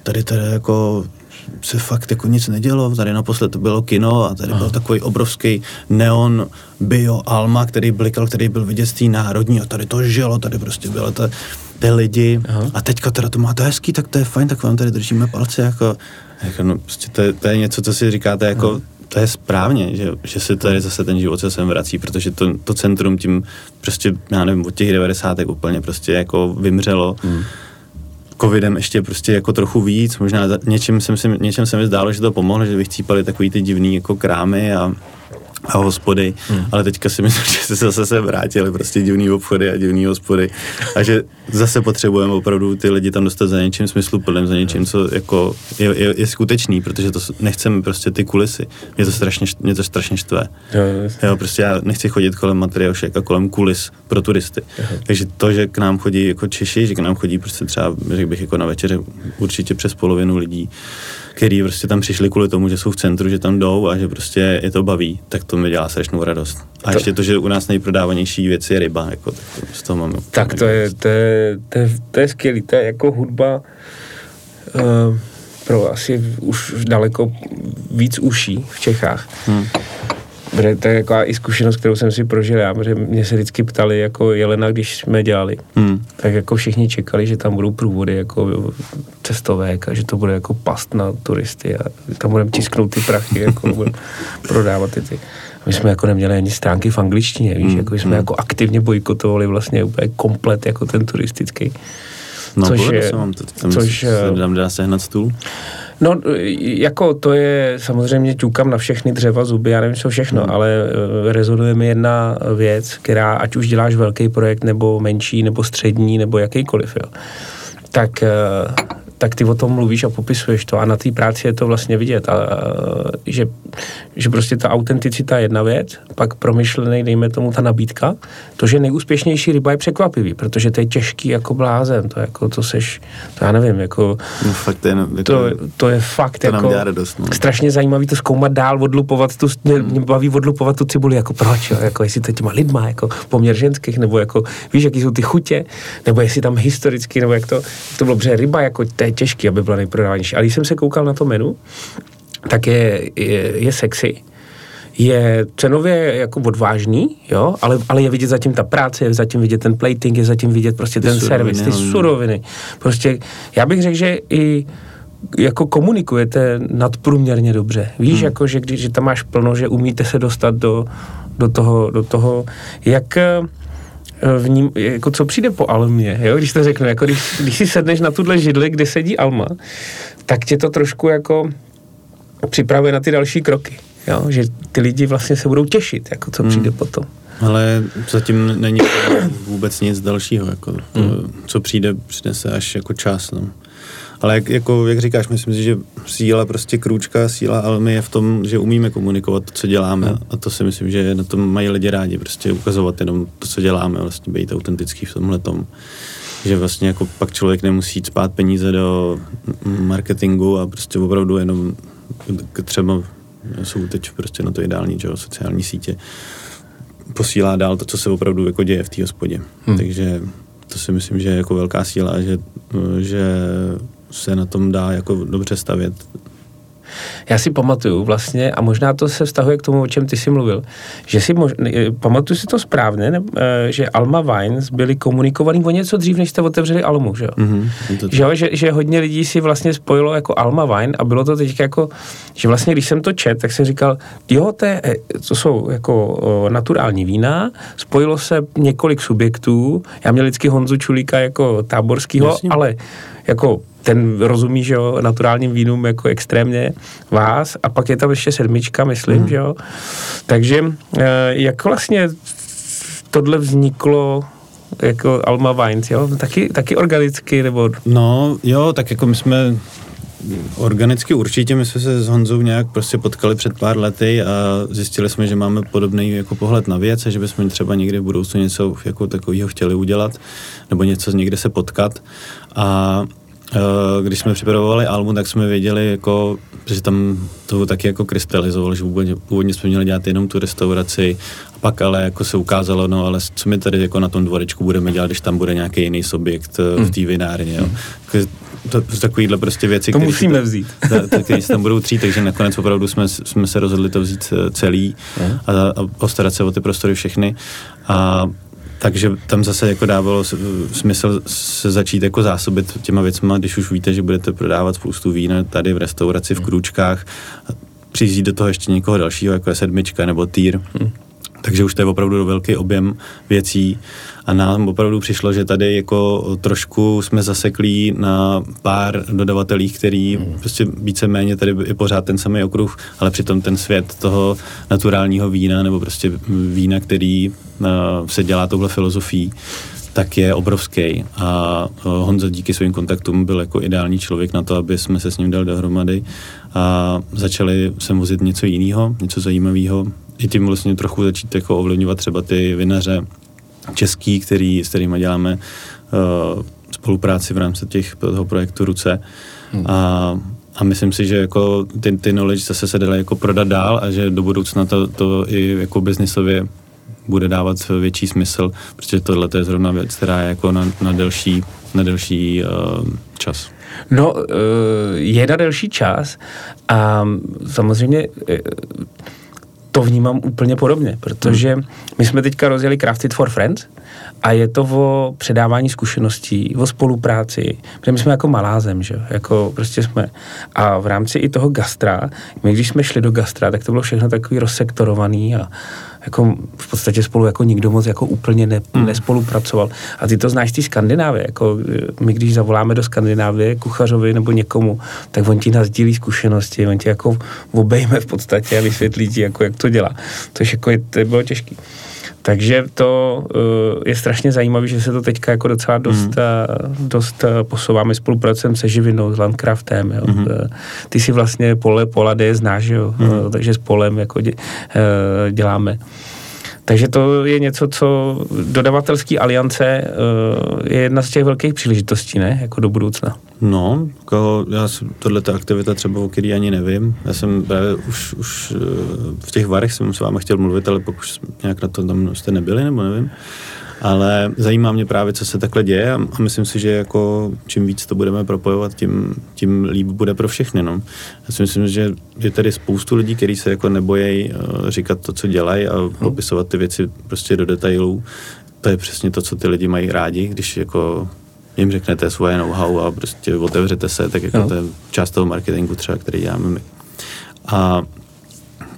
tady, tady jako se fakt jako nic nedělo, tady naposled to bylo kino a tady Aha. byl takový obrovský neon bio Alma, který blikal, který byl vidět národní a tady to žilo, tady prostě bylo to ty lidi Aha. a teďka teda to máte hezký, tak to je fajn, tak vám tady držíme palce jako jako, no, prostě to, je, to je něco, co si říkáte jako, hmm. to je správně, že, že se tady zase ten život se sem vrací, protože to, to centrum tím prostě, já nevím, od těch 90. úplně prostě jako vymřelo. Hmm covidem ještě prostě jako trochu víc, možná něčem jsem, si, něčem se mi zdálo, že to pomohlo, že vychcípali takový ty divný jako krámy a a hospody, hmm. ale teďka si myslím, že se zase se vrátili prostě divný obchody a divný hospody a že zase potřebujeme opravdu ty lidi tam dostat za něčím smysluplným, za něčím, co jako je, je, je skutečný, protože to nechceme prostě ty kulisy. Mě to strašně, mě to strašně štve. Jo, jo, prostě já nechci chodit kolem materiášek a kolem kulis pro turisty. Aha. Takže to, že k nám chodí jako Češi, že k nám chodí prostě třeba, řekl bych, jako na večeře určitě přes polovinu lidí, který prostě tam přišli kvůli tomu, že jsou v centru, že tam jdou a že prostě je to baví, tak to mi dělá strašnou radost. A to, ještě to, že u nás nejprodávanější věc je ryba, jako, tak to, z toho mám Tak to je, to, je, to, je, to je skvělý, to je jako hudba uh, pro asi už daleko víc uší v Čechách. Hmm. Protože to je jako i zkušenost, kterou jsem si prožil já, protože mě se vždycky ptali jako Jelena, když jsme dělali, hmm. tak jako všichni čekali, že tam budou průvody jako cestovek a že to bude jako past na turisty a tam budeme tisknout ty prachy, jako budeme prodávat ty ty. My jsme jako neměli ani stránky v angličtině, víš, hmm. jako jsme hmm. jako aktivně bojkotovali vlastně úplně komplet jako ten turistický. No, což je, se vám to, tam což, se dám dá sehnat stůl. No, jako to je, samozřejmě ťukám na všechny dřeva, zuby, já nevím, co všechno, hmm. ale eh, rezonuje mi jedna věc, která, ať už děláš velký projekt, nebo menší, nebo střední, nebo jakýkoliv, jo, tak eh, tak ty o tom mluvíš a popisuješ to a na té práci je to vlastně vidět. A, a, že, že prostě ta autenticita je jedna věc, pak promyšlený, dejme tomu, ta nabídka. To, že nejúspěšnější ryba je překvapivý, protože to je těžký jako blázen, to jako, to seš, to já nevím, jako, no, fakt to, je, jako, to, to je fakt to jako, radost, no. strašně zajímavý to zkoumat dál, odlupovat tu, mě, hmm. mě baví odlupovat tu cibuli, jako proč, jo, jako jestli to těma lidma, jako poměr ženských, nebo jako, víš, jaký jsou ty chutě, nebo jestli tam historicky, nebo jak to, to bylo, protože ryba, jako, to je těžký, aby byla nejprodávanější. Ale když jsem se koukal na to menu, tak je, je, je sexy, je cenově jako odvážný, jo, ale, ale je vidět zatím ta práce, je zatím vidět ten plating, je zatím vidět prostě ten servis, ty suroviny. Prostě já bych řekl, že i jako komunikujete nadprůměrně dobře. Víš, hmm. jako, že když že tam máš plno, že umíte se dostat do, do toho, do toho, jak v ním, jako co přijde po Almě, jo, když to řeknu, jako když, když si sedneš na tuhle židli, kde sedí Alma, tak tě to trošku jako připravuje na ty další kroky, jo, že ty lidi vlastně se budou těšit, jako co přijde hmm. potom. Ale zatím není vůbec nic dalšího, jako, hmm. co přijde, přinese až jako čas. No. Ale jak, jako, jak říkáš, myslím si, že síla prostě krůčka, síla Almy je v tom, že umíme komunikovat to, co děláme hmm. a to si myslím, že na tom mají lidi rádi, prostě ukazovat jenom to, co děláme, vlastně být autentický v tomhle tom. Že vlastně jako pak člověk nemusí spát peníze do marketingu a prostě opravdu jenom třeba jsou teď prostě na to ideální, že sociální sítě posílá dál to, co se opravdu jako děje v té hospodě. Hmm. Takže to si myslím, že je jako velká síla, že, že se na tom dá jako dobře stavět. Já si pamatuju vlastně, a možná to se vztahuje k tomu, o čem ty jsi mluvil, že si mož, pamatuju si to správně, ne, eh, že Alma Wines byli komunikovaný o něco dřív, než jste otevřeli Almu, že jo? Mm-hmm, že, jo že, že hodně lidí si vlastně spojilo jako Alma Wine a bylo to teď jako, že vlastně když jsem to čet, tak jsem říkal, jo, to, je, to jsou jako o, naturální vína, spojilo se několik subjektů, já měl vždycky Honzu Čulíka jako táborskýho, ale jako ten rozumí, že jo, naturálním vínům jako extrémně vás a pak je tam ještě sedmička, myslím, mm. že jo. Takže eh, jak vlastně tohle vzniklo jako Alma Wines, jo? Taky, taky organicky, nebo... No, jo, tak jako my jsme Organicky určitě, my jsme se s Honzou nějak prostě potkali před pár lety a zjistili jsme, že máme podobný jako pohled na věc a že bychom třeba někdy v budoucnu něco jako takového chtěli udělat nebo něco někde se potkat a když jsme připravovali album, tak jsme věděli, jako, že tam to taky jako krystalizovalo, že původně, původně jsme měli dělat jenom tu restauraci, a pak ale jako se ukázalo, no ale co my tady jako na tom dvorečku budeme dělat, když tam bude nějaký jiný subjekt hmm. v té vinárně, jo. To, to, takovýhle prostě věci, to musíme se, vzít. které se tam budou třít, takže nakonec opravdu jsme, jsme se rozhodli to vzít eh, celý a, a postarat se o ty prostory všechny. A takže tam zase jako dávalo smysl se začít jako zásobit těma věcma, když už víte, že budete prodávat spoustu vína tady v restauraci, v hmm. krůčkách, přijít do toho ještě někoho dalšího, jako je sedmička nebo týr. Hmm. Takže už to je opravdu velký objem věcí. A nám opravdu přišlo, že tady jako trošku jsme zaseklí na pár dodavatelích, který mm. prostě víceméně tady je pořád ten samý okruh, ale přitom ten svět toho naturálního vína nebo prostě vína, který uh, se dělá touhle filozofií, tak je obrovský. A uh, Honza díky svým kontaktům byl jako ideální člověk na to, aby jsme se s ním dali dohromady a začali se vozit něco jiného, něco zajímavého, i tím vlastně trochu začít jako ovlivňovat třeba ty vinaře, český, který, s kterými děláme uh, spolupráci v rámci těch, toho projektu Ruce. Hmm. A, a myslím si, že jako ty, ty knowledge zase se daly jako prodat dál a že do budoucna to, to i jako biznisově bude dávat větší smysl, protože tohle je zrovna věc, která je jako na, na delší, na delší uh, čas. No, uh, je na delší čas a samozřejmě uh, to vnímám úplně podobně, protože my jsme teďka rozjeli Crafted for Friends a je to o předávání zkušeností, o spolupráci, protože my jsme jako malá zem, že jako prostě jsme. A v rámci i toho gastra, my když jsme šli do gastra, tak to bylo všechno takový rozsektorovaný a jako v podstatě spolu jako nikdo moc jako úplně ne, mm. nespolupracoval. A ty to znáš z té Skandinávie, jako my když zavoláme do Skandinávie kuchařovi nebo někomu, tak on ti nazdílí zkušenosti, on ti jako obejme v podstatě a vysvětlí ti, jako jak to dělá. Je jako je, to bylo těžké. Takže to uh, je strašně zajímavé, že se to teďka jako docela dost, mm. uh, dost uh, posouváme. Spolupracujeme se Živinou, s Landcraftem. Jo. Mm. Uh, ty si vlastně pole Polade znáš, jo. Mm. Uh, takže s Polem jako dě, uh, děláme. Takže to je něco, co dodavatelský aliance uh, je jedna z těch velkých příležitostí, ne? Jako do budoucna. No, jako já tohle aktivita třeba, o který ani nevím. Já jsem právě už, už uh, v těch varech jsem s vámi chtěl mluvit, ale pokud nějak na to tam jste nebyli, nebo nevím. Ale zajímá mě právě, co se takhle děje a, myslím si, že jako čím víc to budeme propojovat, tím, tím líp bude pro všechny. No. Já si myslím, že je tady spoustu lidí, kteří se jako nebojí uh, říkat to, co dělají a hmm. popisovat ty věci prostě do detailů. To je přesně to, co ty lidi mají rádi, když jako jim řeknete svoje know-how a prostě otevřete se, tak jako no. to je část toho marketingu třeba, který děláme my. A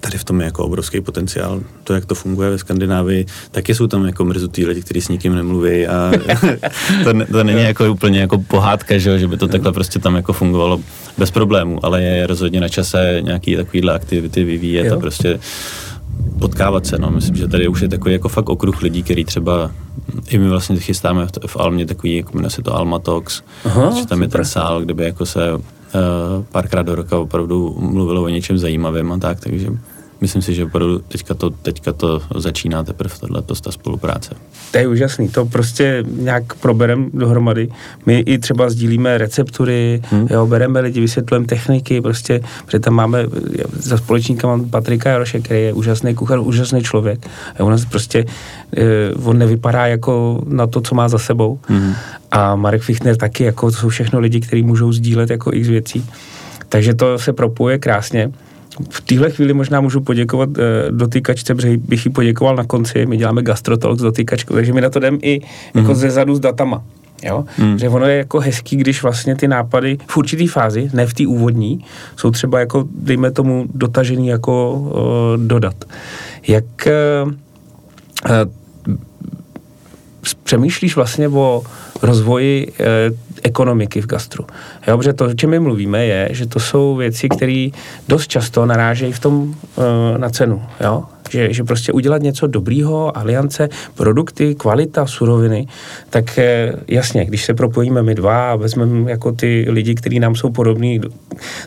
tady v tom je jako obrovský potenciál. To, jak to funguje ve Skandinávii, taky jsou tam jako mrzutí lidi, kteří s nikým nemluví a to, to není jako úplně jako pohádka, že, že by to takhle prostě tam jako fungovalo bez problémů, ale je rozhodně na čase nějaký takovýhle aktivity vyvíjet jo. a prostě potkávat se. No. Myslím, že tady už je takový jako fakt okruh lidí, který třeba i my vlastně chystáme v, v Almě takový, jako jmenuje se to Alma Talks, Aha, že tam super. je ten sál, kde by jako se uh, párkrát do roka opravdu mluvilo o něčem zajímavém a tak, takže myslím si, že opravdu teďka to, teďka to začíná teprve tohle, ta spolupráce. To je úžasný, to prostě nějak proberem dohromady. My i třeba sdílíme receptury, hmm. jo, bereme lidi, vysvětlujeme techniky, prostě, protože tam máme za společníka mám Patrika Jaroše, který je úžasný kuchař, úžasný člověk. A on prostě, eh, on nevypadá jako na to, co má za sebou. Hmm. A Marek Fichtner taky, jako to jsou všechno lidi, kteří můžou sdílet jako x věcí. Takže to se propuje krásně v téhle chvíli možná můžu poděkovat uh, dotýkačce, protože bych jí poděkoval na konci. My děláme gastrotalk s dotýkačkou, takže my na to jdeme i mm. jako mhm. ze zadu s datama. Jo? Mm. Že ono je jako hezký, když vlastně ty nápady v určitý fázi, ne v té úvodní, jsou třeba jako, dejme tomu, dotažený jako uh, dodat. Jak uh, uh, přemýšlíš vlastně o rozvoji uh, ekonomiky v gastru. Jo, protože to, o čem my mluvíme, je, že to jsou věci, které dost často narážejí v tom uh, na cenu. Jo? Že, že prostě udělat něco dobrýho, aliance, produkty, kvalita, suroviny, tak eh, jasně, když se propojíme my dva a vezmeme jako ty lidi, kteří nám jsou podobní,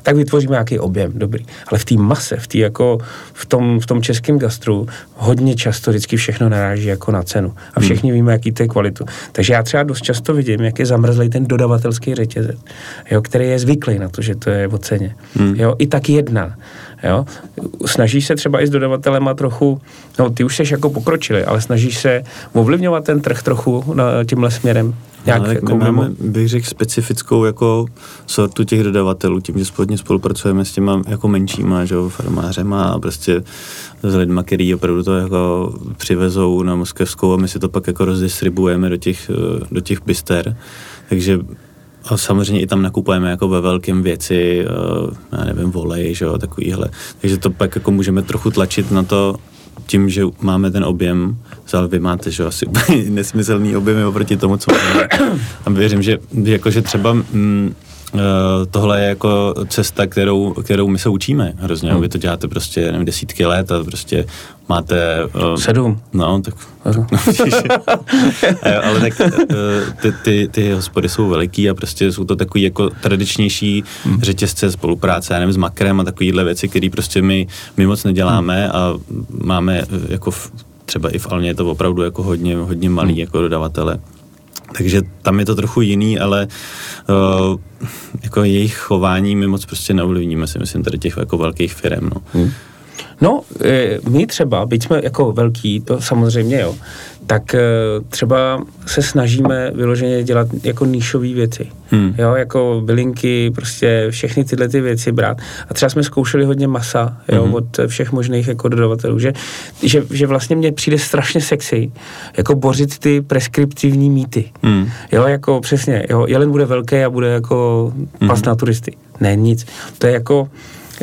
tak vytvoříme nějaký objem, dobrý. Ale v té mase, v, tý jako, v, tom, v tom českém gastru hodně často vždycky všechno naráží jako na cenu. A hmm. všichni hmm. víme, jaký to je kvalitu. Takže já třeba dost často vidím, jak je zamrzlej ten dodavatelský řetězec, jo, který je zvyklý na to, že to je o ceně. Hmm. Jo, I tak jedna. Jo? Snažíš se třeba i s dodavatelema trochu, no ty už jsi jako pokročili, ale snažíš se ovlivňovat ten trh trochu na tímhle směrem? Jak, no, jako my máme, bych řekl, specifickou jako sortu těch dodavatelů, tím, že společně spolupracujeme s těma jako menšíma, že farmářema a prostě s lidma, který opravdu to jako přivezou na Moskevskou a my si to pak jako rozdistribujeme do těch, do těch byster. Takže a samozřejmě i tam nakupujeme jako ve velkém věci, uh, já nevím, volej, že jo, takovýhle. Takže to pak jako můžeme trochu tlačit na to, tím, že máme ten objem, ale vy máte, že asi nesmyslný objem oproti tomu, co máme. A věřím, že, jako, že třeba mm, Eh, tohle je jako cesta, kterou, kterou my se učíme hrozně. Hmm. Vy to děláte prostě nevím, desítky let a prostě máte... Uh, Sedm. No, tak... No, ale tak ty, ty, ty hospody jsou veliký a prostě jsou to takový jako tradičnější hmm. řetězce spolupráce, já nevím, s makrem a takovýhle věci, které prostě my, my moc neděláme hmm. a máme jako v, třeba i v Alně je to opravdu jako hodně, hodně malý hmm. jako dodavatele. Takže tam je to trochu jiný, ale uh, jako jejich chování my moc prostě neovlivníme si myslím tady těch jako velkých firm. No. Hmm. No, eh, my třeba, byť jsme jako velký, to samozřejmě jo, tak eh, třeba se snažíme vyloženě dělat jako níšové věci. Hmm. Jo, jako bylinky, prostě všechny tyhle ty věci brát. A třeba jsme zkoušeli hodně masa, jo, hmm. od všech možných jako dodavatelů, že, že, že vlastně mně přijde strašně sexy, jako bořit ty preskriptivní mýty. Hmm. Jo, jako přesně, jo, jelen bude velký a bude jako pas hmm. na turisty. Ne, nic. To je jako,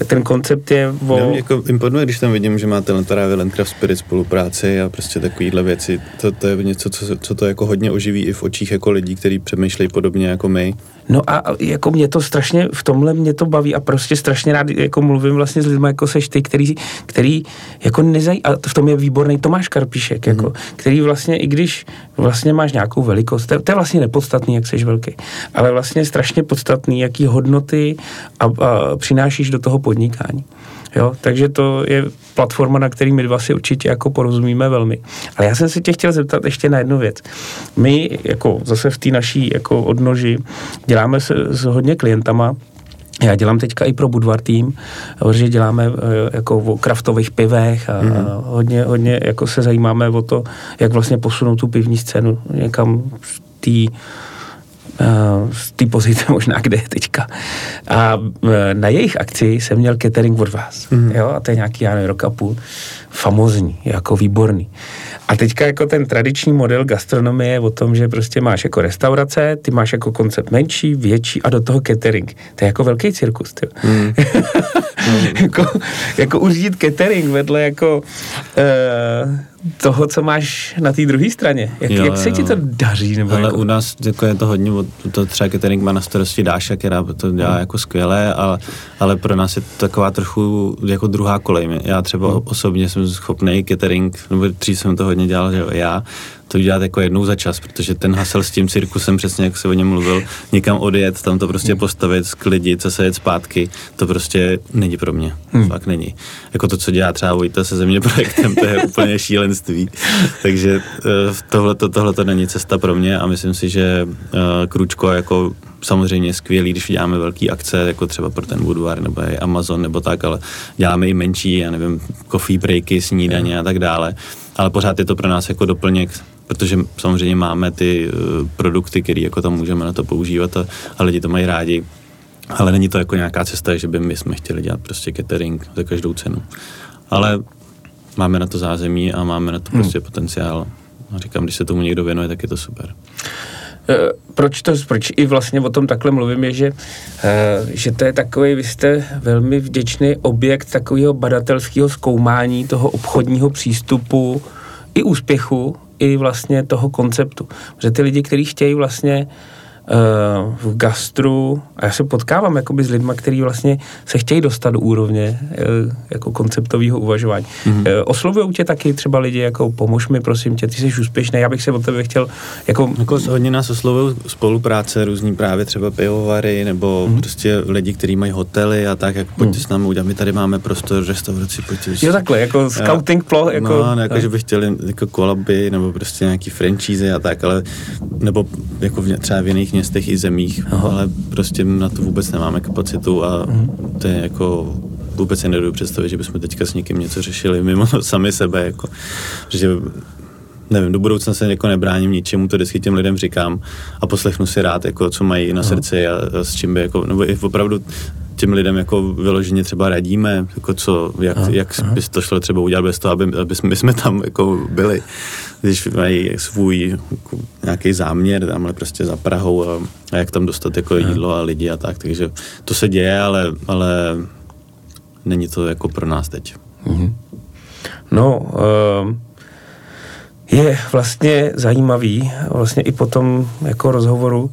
ten koncept je o... Já mě jako imponuje, když tam vidím, že máte právě Landcraft Spirit spolupráci a prostě takovýhle věci. To, to je něco, co, co to jako hodně oživí i v očích jako lidí, kteří přemýšlejí podobně jako my. No a jako mě to strašně, v tomhle mě to baví a prostě strašně rád jako mluvím vlastně s lidmi, jako seš ty, který, který jako nezaj, a v tom je výborný Tomáš Karpíšek, jako, mm. který vlastně, i když vlastně máš nějakou velikost, to, to je vlastně nepodstatný, jak seš velký, ale vlastně strašně podstatný, jaký hodnoty a, a přinášíš do toho podnikání. Jo, takže to je platforma, na který my dva si určitě jako porozumíme velmi. Ale já jsem se tě chtěl zeptat ještě na jednu věc. My jako zase v té naší jako odnoži děláme se s hodně klientama, já dělám teďka i pro Budvar tým, protože děláme eh, jako o kraftových pivech a, mm. hodně, hodně jako se zajímáme o to, jak vlastně posunout tu pivní scénu někam té z té pozice možná, kde je teďka. A e, na jejich akci jsem měl catering od vás. Mm. Jo, a to je nějaký, já nevím, rok a půl. Famozní, jako výborný. A teďka jako ten tradiční model gastronomie je o tom, že prostě máš jako restaurace, ty máš jako koncept menší, větší a do toho catering. To je jako velký cirkus. Ty. Mm. jako, jako uřídit catering vedle jako uh, toho, co máš na té druhé straně. Jak, jo, jak se jo. ti to daří? Nebo ale jako... u nás jako je to hodně, to třeba catering má na starosti Dáša, která to dělá hmm. jako skvěle, ale, ale pro nás je to taková trochu jako druhá kolej. Já třeba hmm. osobně jsem schopný catering, nebo dřív jsem to hodně dělal, že já, to udělat jako jednou za čas, protože ten hasel s tím cirkusem, přesně jak se o něm mluvil, někam odjet, tam to prostě postavit, sklidit, se jet zpátky, to prostě není pro mě. Hmm. Fakt není. Jako to, co dělá třeba Vojta se země projektem, to je úplně šílenství. Takže eh, tohle tohle to není cesta pro mě a myslím si, že uh, Kručko jako samozřejmě skvělý, když děláme velké akce, jako třeba pro ten Boudoir nebo Amazon nebo tak, ale děláme i menší, já nevím, coffee breaky, snídaně a tak dále. Ale pořád je to pro nás jako doplněk protože samozřejmě máme ty uh, produkty, které jako tam můžeme na to používat a, a lidi to mají rádi. Ale není to jako nějaká cesta, že by my jsme chtěli dělat prostě catering za každou cenu. Ale máme na to zázemí a máme na to prostě hmm. potenciál. A říkám, když se tomu někdo věnuje, tak je to super. Eh, proč to, proč i vlastně o tom takhle mluvím, je, že, eh, že to je takový, vy jste velmi vděčný objekt takového badatelského zkoumání toho obchodního přístupu i úspěchu i vlastně toho konceptu. Že ty lidi, kteří chtějí vlastně v gastru, a já se potkávám jakoby s lidmi, kteří vlastně se chtějí dostat do úrovně uh, jako konceptového uvažování. Mm-hmm. Oslovují tě taky třeba lidi jako pomož mi, prosím tě, ty jsi úspěšný, já bych se od tebe chtěl jako... jako hodně nás oslovují spolupráce, různý právě třeba pivovary, nebo mm-hmm. prostě lidi, kteří mají hotely a tak, jak pojďte mm. s námi udělat, my tady máme prostor, restauraci, pojďte. Jo takhle, jako scouting plo, jako... No, ne, jako, že by chtěli jako kolaby, nebo prostě nějaký franchise a tak, ale nebo jako v, třeba v jiných městech i zemích, Aha. ale prostě na to vůbec nemáme kapacitu a mhm. to je jako vůbec si nedovedu představit, že bychom teďka s někým něco řešili mimo sami sebe, jako, že nevím, do budoucna se jako nebráním ničemu, to vždycky těm lidem říkám a poslechnu si rád, jako, co mají na srdci a, a s čím by, jako, nebo i opravdu těm lidem jako vyloženě třeba radíme, jako co, jak, aha, jak aha. by to šlo třeba udělat bez toho, aby, aby jsme, jsme tam jako byli, když mají svůj jako, nějaký záměr tamhle prostě za Prahou a, a jak tam dostat jako jídlo a lidi a tak, takže to se děje, ale, ale není to jako pro nás teď. Mhm. No, uh, je vlastně zajímavý, vlastně i po tom jako rozhovoru,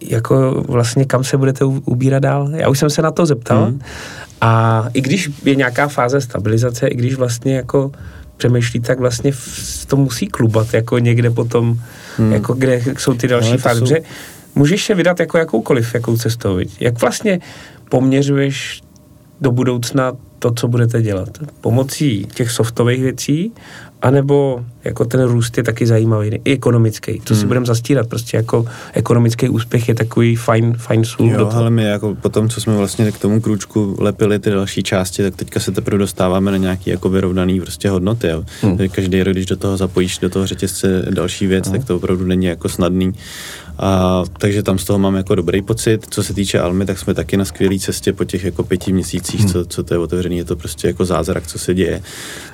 jako vlastně kam se budete ubírat dál. Já už jsem se na to zeptal hmm. a i když je nějaká fáze stabilizace, i když vlastně jako přemýšlí, tak vlastně to musí klubat jako někde potom, hmm. jako kde jsou ty další no, fáze. Jsou... Můžeš se vydat jako jakoukoliv jakou cestou, viď? Jak vlastně poměřuješ do budoucna to, co budete dělat? Pomocí těch softových věcí, anebo jako ten růst je taky zajímavý, i ekonomický. To hmm. si budeme zastírat, prostě jako ekonomický úspěch je takový fajn, fajn sůl. Jo, ale my jako po tom, co jsme vlastně k tomu krůčku lepili ty další části, tak teďka se teprve dostáváme na nějaký jako vyrovnaný prostě hodnoty. Jo. Hmm. Každý rok, když do toho zapojíš do toho řetězce další věc, hmm. tak to opravdu není jako snadný. A, takže tam z toho mám jako dobrý pocit. Co se týče Almy, tak jsme taky na skvělé cestě po těch jako pěti měsících, hmm. co, co to je otevřený. Je to prostě jako zázrak, co se děje,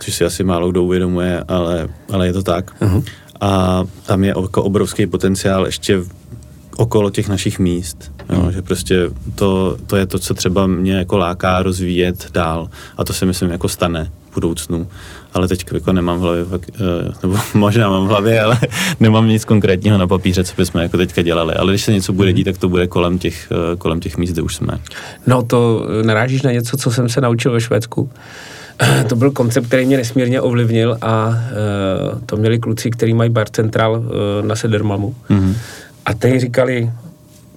což si asi málo kdo uvědomuje, ale, ale je to tak. Hmm. A tam je jako obrovský potenciál ještě okolo těch našich míst. Jo, hmm. Že prostě to, to je to, co třeba mě jako láká rozvíjet dál. A to si myslím jako stane v budoucnu ale teď jako nemám v hlavě, eh, nebo možná mám v hlavě, ale nemám nic konkrétního na papíře, co bychom jako teďka dělali. Ale když se něco bude mhm. dít, tak to bude kolem těch, eh, kolem těch míst, kde už jsme. No to narážíš na něco, co jsem se naučil ve Švédsku. To byl koncept, který mě nesmírně ovlivnil a uh, to měli kluci, kteří mají bar central uh, na Sedermamu. Mm-hmm. A ty říkali,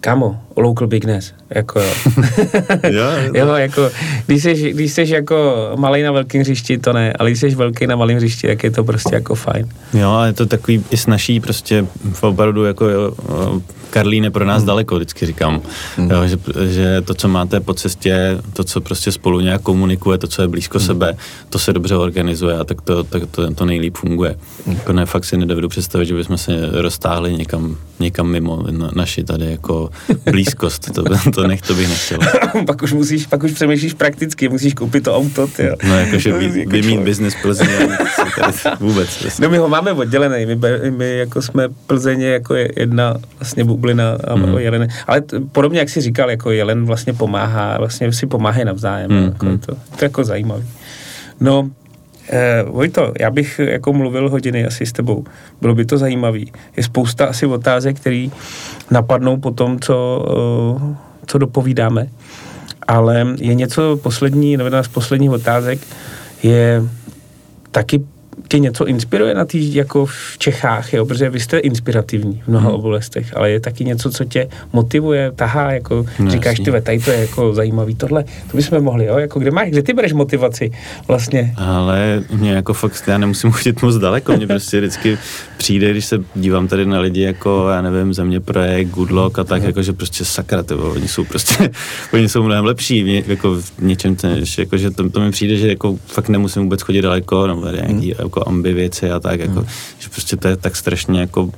Kamo, local bigness, jako jo. jo, jo, jako, když jsi, když jsi jako malý na velkém hřišti, to ne, ale když jsi velký na malém hřišti, tak je to prostě jako fajn. Jo, je to takový i snaží prostě v opravdu jako jo, Karlín je pro nás hmm. daleko, vždycky říkám, hmm. jo, že, že to, co máte po cestě, to, co prostě spolu nějak komunikuje, to, co je blízko hmm. sebe, to se dobře organizuje a tak to, tak to, to nejlíp funguje. Hmm. Jako ne, fakt si nedovedu představit, že bychom se roztáhli někam, někam mimo na, naši tady jako blízkost, to, to, nech, to bych nechtěl. pak už musíš, pak už přemýšlíš prakticky, musíš koupit to auto, ty. No jakože vy, jako vymít biznis vůbec. Vlastně. No my ho máme oddělený, my, my jako jsme Plzeně jako jedna vlastně bublina a mm. Jelen, ale t, podobně jak jsi říkal, jako Jelen vlastně pomáhá, vlastně si pomáhají navzájem, mm. jako mm. to, to je jako zajímavý. No, Eh, Vojto, já bych jako mluvil hodiny asi s tebou. Bylo by to zajímavý. Je spousta asi otázek, které napadnou po tom, co, uh, co dopovídáme. Ale je něco poslední, nebo z posledních otázek, je taky tě něco inspiruje na tý, jako v Čechách, jo? protože vy jste inspirativní v mnoha hmm. oblastech, ale je taky něco, co tě motivuje, tahá, jako no, říkáš, ty tady to je jako zajímavý, tohle, to bychom mohli, jo? Jako kde máš, kde ty bereš motivaci vlastně? Ale mě jako fakt, já nemusím chodit moc daleko, mě prostě vždycky přijde, když se dívám tady na lidi jako, já nevím, Země projekt, Goodlock a tak, hmm. jako, že prostě sakra, tyvo, oni jsou prostě, oni jsou mnohem lepší, mě, jako v něčem, ten, jako, že to, to mi přijde, že jako fakt nemusím vůbec chodit daleko, nebo nějaký, hmm. Jako ambi věci a tak, jako, hmm. že prostě to je tak strašně jako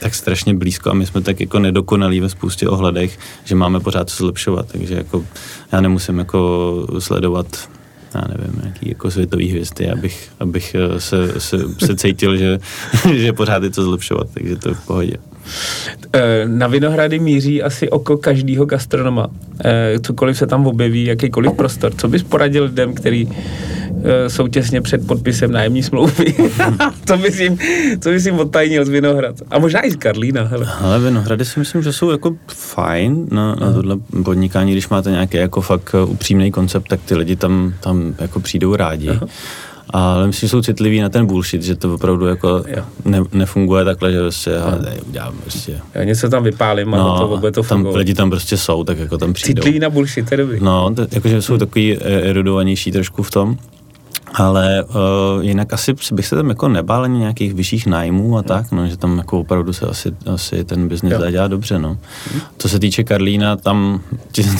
tak strašně blízko a my jsme tak jako nedokonalí ve spoustě ohledech, že máme pořád co zlepšovat, takže jako já nemusím jako sledovat já nevím, jaký jako světový hvězdy, abych, abych eh, se, se, se cítil, že, že pořád je to zlepšovat, takže to je v pohodě. Eh, na Vinohrady míří asi oko každého gastronoma. Eh, cokoliv se tam objeví, jakýkoliv prostor. Co bys poradil lidem, který Eh, jsou těsně před podpisem nájemní smlouvy. to myslím, co myslím odtajnil z Vinohrad. A možná i z Karlína. Hele. Ale Vinohrady si myslím, že jsou jako fajn na, na tohle podnikání, když máte nějaký jako fakt eh, upřímný koncept, tak ty lidi tam, tam jako přijdou rádi. Aha. Ale myslím, že jsou citliví na ten bullshit, že to opravdu jako ne, nefunguje takhle, že prostě, tady udělám prostě. Já něco tam vypálím a no, to bude to. Tam lidi tam prostě jsou, tak jako tam přijdou. Citliví na bullshit, to je dobrý. No, to, jakože jsou takový eh, erudovanější trošku v tom. Ale uh, jinak asi bych se tam jako nebál ani nějakých vyšších nájmů a tak, no, že tam jako opravdu se asi, asi ten biznis dá dělat dobře, no. Co se týče Karlína, tam,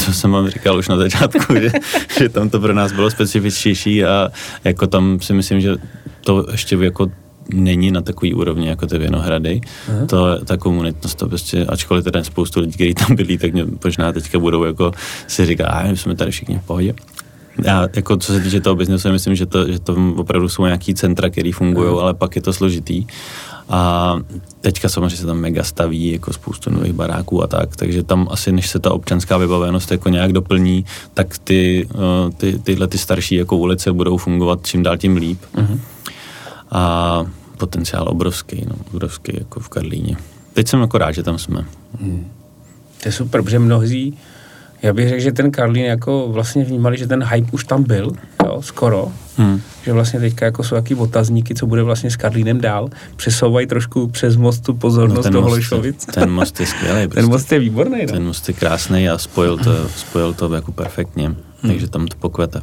co jsem vám říkal už na začátku, že, že tam to pro nás bylo specifičtější a jako tam si myslím, že to ještě jako není na takový úrovni jako ty Vinohrady. Aha. To, ta komunitnost, to prostě, ačkoliv teda spoustu lidí, kteří tam byli, tak mě možná teďka budou jako si říkat, a my jsme tady všichni v pohodě já, jako co se týče toho biznesu, myslím, že to, že to opravdu jsou nějaký centra, které fungují, mm. ale pak je to složitý. A teďka samozřejmě se tam mega staví jako spoustu nových baráků a tak, takže tam asi než se ta občanská vybavenost jako nějak doplní, tak ty, uh, ty, tyhle ty starší jako ulice budou fungovat čím dál tím líp. Mm. A potenciál obrovský, no, obrovský jako v Karlíně. Teď jsem jako rád, že tam jsme. Mm. To je super, protože mnozí já bych řekl, že ten Karlín jako vlastně vnímali, že ten hype už tam byl, jo, skoro. Hmm. Že vlastně teďka jako jsou jaký otazníky, co bude vlastně s Karlínem dál. Přesouvají trošku přes most tu pozornost no do Holešovic. Ten most je skvělý. Prostě. Ten most je výborný. No? Ten most je krásný a spojil to, spojil to jako perfektně. Hmm. Takže tam to pokvete.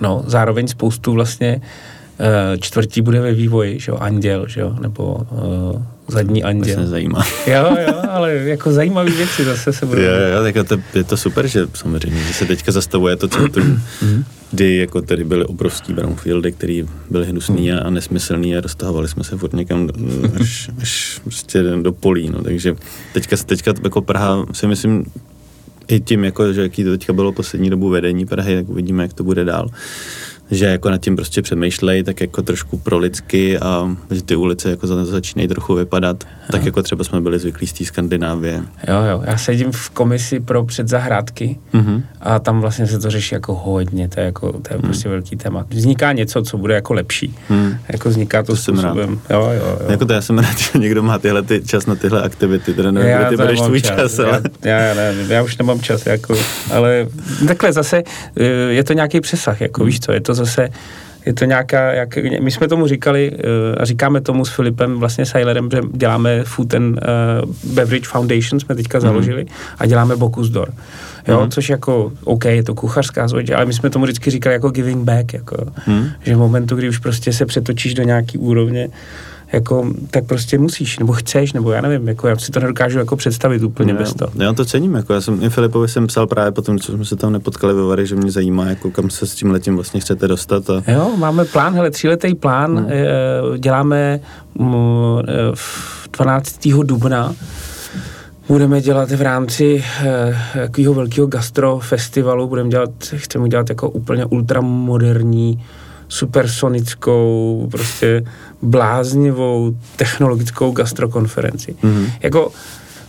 No, zároveň spoustu vlastně uh, čtvrtí bude ve vývoji, že jo, Anděl, že jo, nebo uh, zadní anděl. To zajímá. Jo, jo, ale jako zajímavé věci zase se budou. Jo, jo, tak to, je to super, že samozřejmě, že se teďka zastavuje to centrum, mhm. kdy jako tady byly obrovský brownfieldy, který byly hnusný a, a nesmyslný a roztahovali jsme se furt někam až, až prostě do polí, no, takže teďka, teďka jako Praha si myslím, i tím, jako, že jaký to teďka bylo poslední dobu vedení Prahy, tak uvidíme, jak to bude dál že jako nad tím prostě přemýšlej, tak jako trošku pro lidsky a že ty ulice jako začínají trochu vypadat, Aha. tak jako třeba jsme byli zvyklí z té Skandinávie. Jo, jo, já sedím v komisi pro předzahrádky uh-huh. a tam vlastně se to řeší jako hodně, to je, jako, to je uh-huh. prostě velký téma. Vzniká něco, co bude jako lepší. Uh-huh. Jako vzniká to, to způsobem. Jo, jo, jo. Jako to já jsem rád, že někdo má tyhle ty čas na tyhle aktivity, teda nevím, já ty budeš tvůj čas, čas ale... já, já, nevím, já už nemám čas, jako, ale takhle zase eh, je to nějaký přesah, jako víš co, je to zase, je to nějaká, jak, my jsme tomu říkali uh, a říkáme tomu s Filipem, vlastně Sailerem, že děláme Food and uh, Beverage Foundation, jsme teďka mm. založili a děláme Bocuse d'Or. Jo, mm. což jako, OK, je to kuchařská zvoď, ale my jsme tomu vždycky říkali jako giving back, jako, mm. že v momentu, kdy už prostě se přetočíš do nějaký úrovně, jako, tak prostě musíš, nebo chceš, nebo já nevím, jako já si to nedokážu jako představit úplně no, bez toho. Já to cením, jako já jsem i Filipovi jsem psal právě potom, co jsme se tam nepotkali ve Vary, že mě zajímá, jako kam se s tím letím vlastně chcete dostat. A... Jo, máme plán, hele, tříletý plán, hmm. děláme mm, v 12. dubna budeme dělat v rámci eh, takového velkého gastrofestivalu, budeme dělat, chceme dělat jako úplně ultramoderní, supersonickou, prostě bláznivou technologickou gastrokonferenci. Mm-hmm. Jako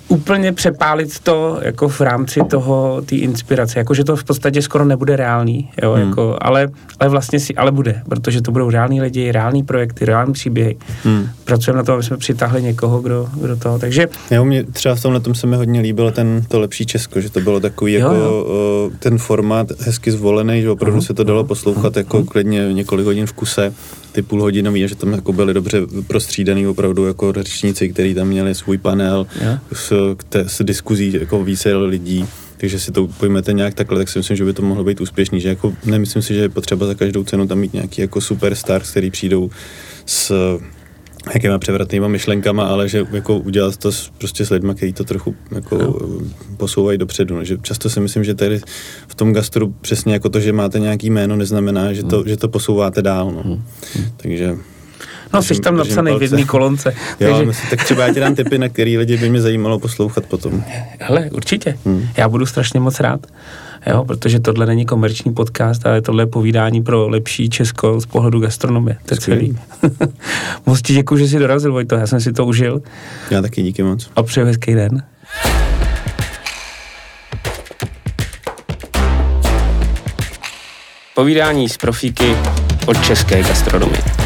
úplně přepálit to jako v rámci toho, té inspirace, jakože to v podstatě skoro nebude reálný, jo, hmm. jako, ale, ale vlastně si, ale bude, protože to budou reální lidi, reální projekty, reální příběhy. Hmm. Pracujeme na tom, aby jsme přitáhli někoho, kdo, kdo toho, takže... Jo, mě třeba v tomhle tom se mi hodně líbilo ten, to lepší Česko, že to bylo takový jo, jako jo. ten formát hezky zvolený, že opravdu uh-huh. se to dalo poslouchat uh-huh. jako klidně několik hodin v kuse ty půlhodinový že tam jako byli dobře prostřídaný opravdu jako řečníci, kteří tam měli svůj panel yeah. s, te, s diskuzí jako více lidí takže si to pojmete nějak takhle, tak si myslím, že by to mohlo být úspěšný, že jako nemyslím si, že je potřeba za každou cenu tam mít nějaký jako superstar, který přijdou s jakýma převratnýma myšlenkama, ale že jako udělat to s, prostě s lidmi, kteří to trochu jako no. posouvají dopředu. No. Že často si myslím, že tady v tom gastru přesně jako to, že máte nějaký jméno, neznamená, že to, hmm. že to posouváte dál. No. Hmm. Takže No, jsi tam napsaný v jedné kolonce. jo, takže... myslím, tak třeba já ti dám typy, na který lidi by mě zajímalo poslouchat potom. Hele, určitě. Hmm. Já budu strašně moc rád jo, protože tohle není komerční podcast, ale tohle je povídání pro lepší Česko z pohledu gastronomie. To je celý. moc ti děkuji, že jsi dorazil, Vojto, já jsem si to užil. Já taky díky moc. A přeju hezký den. Povídání z profíky od české gastronomie.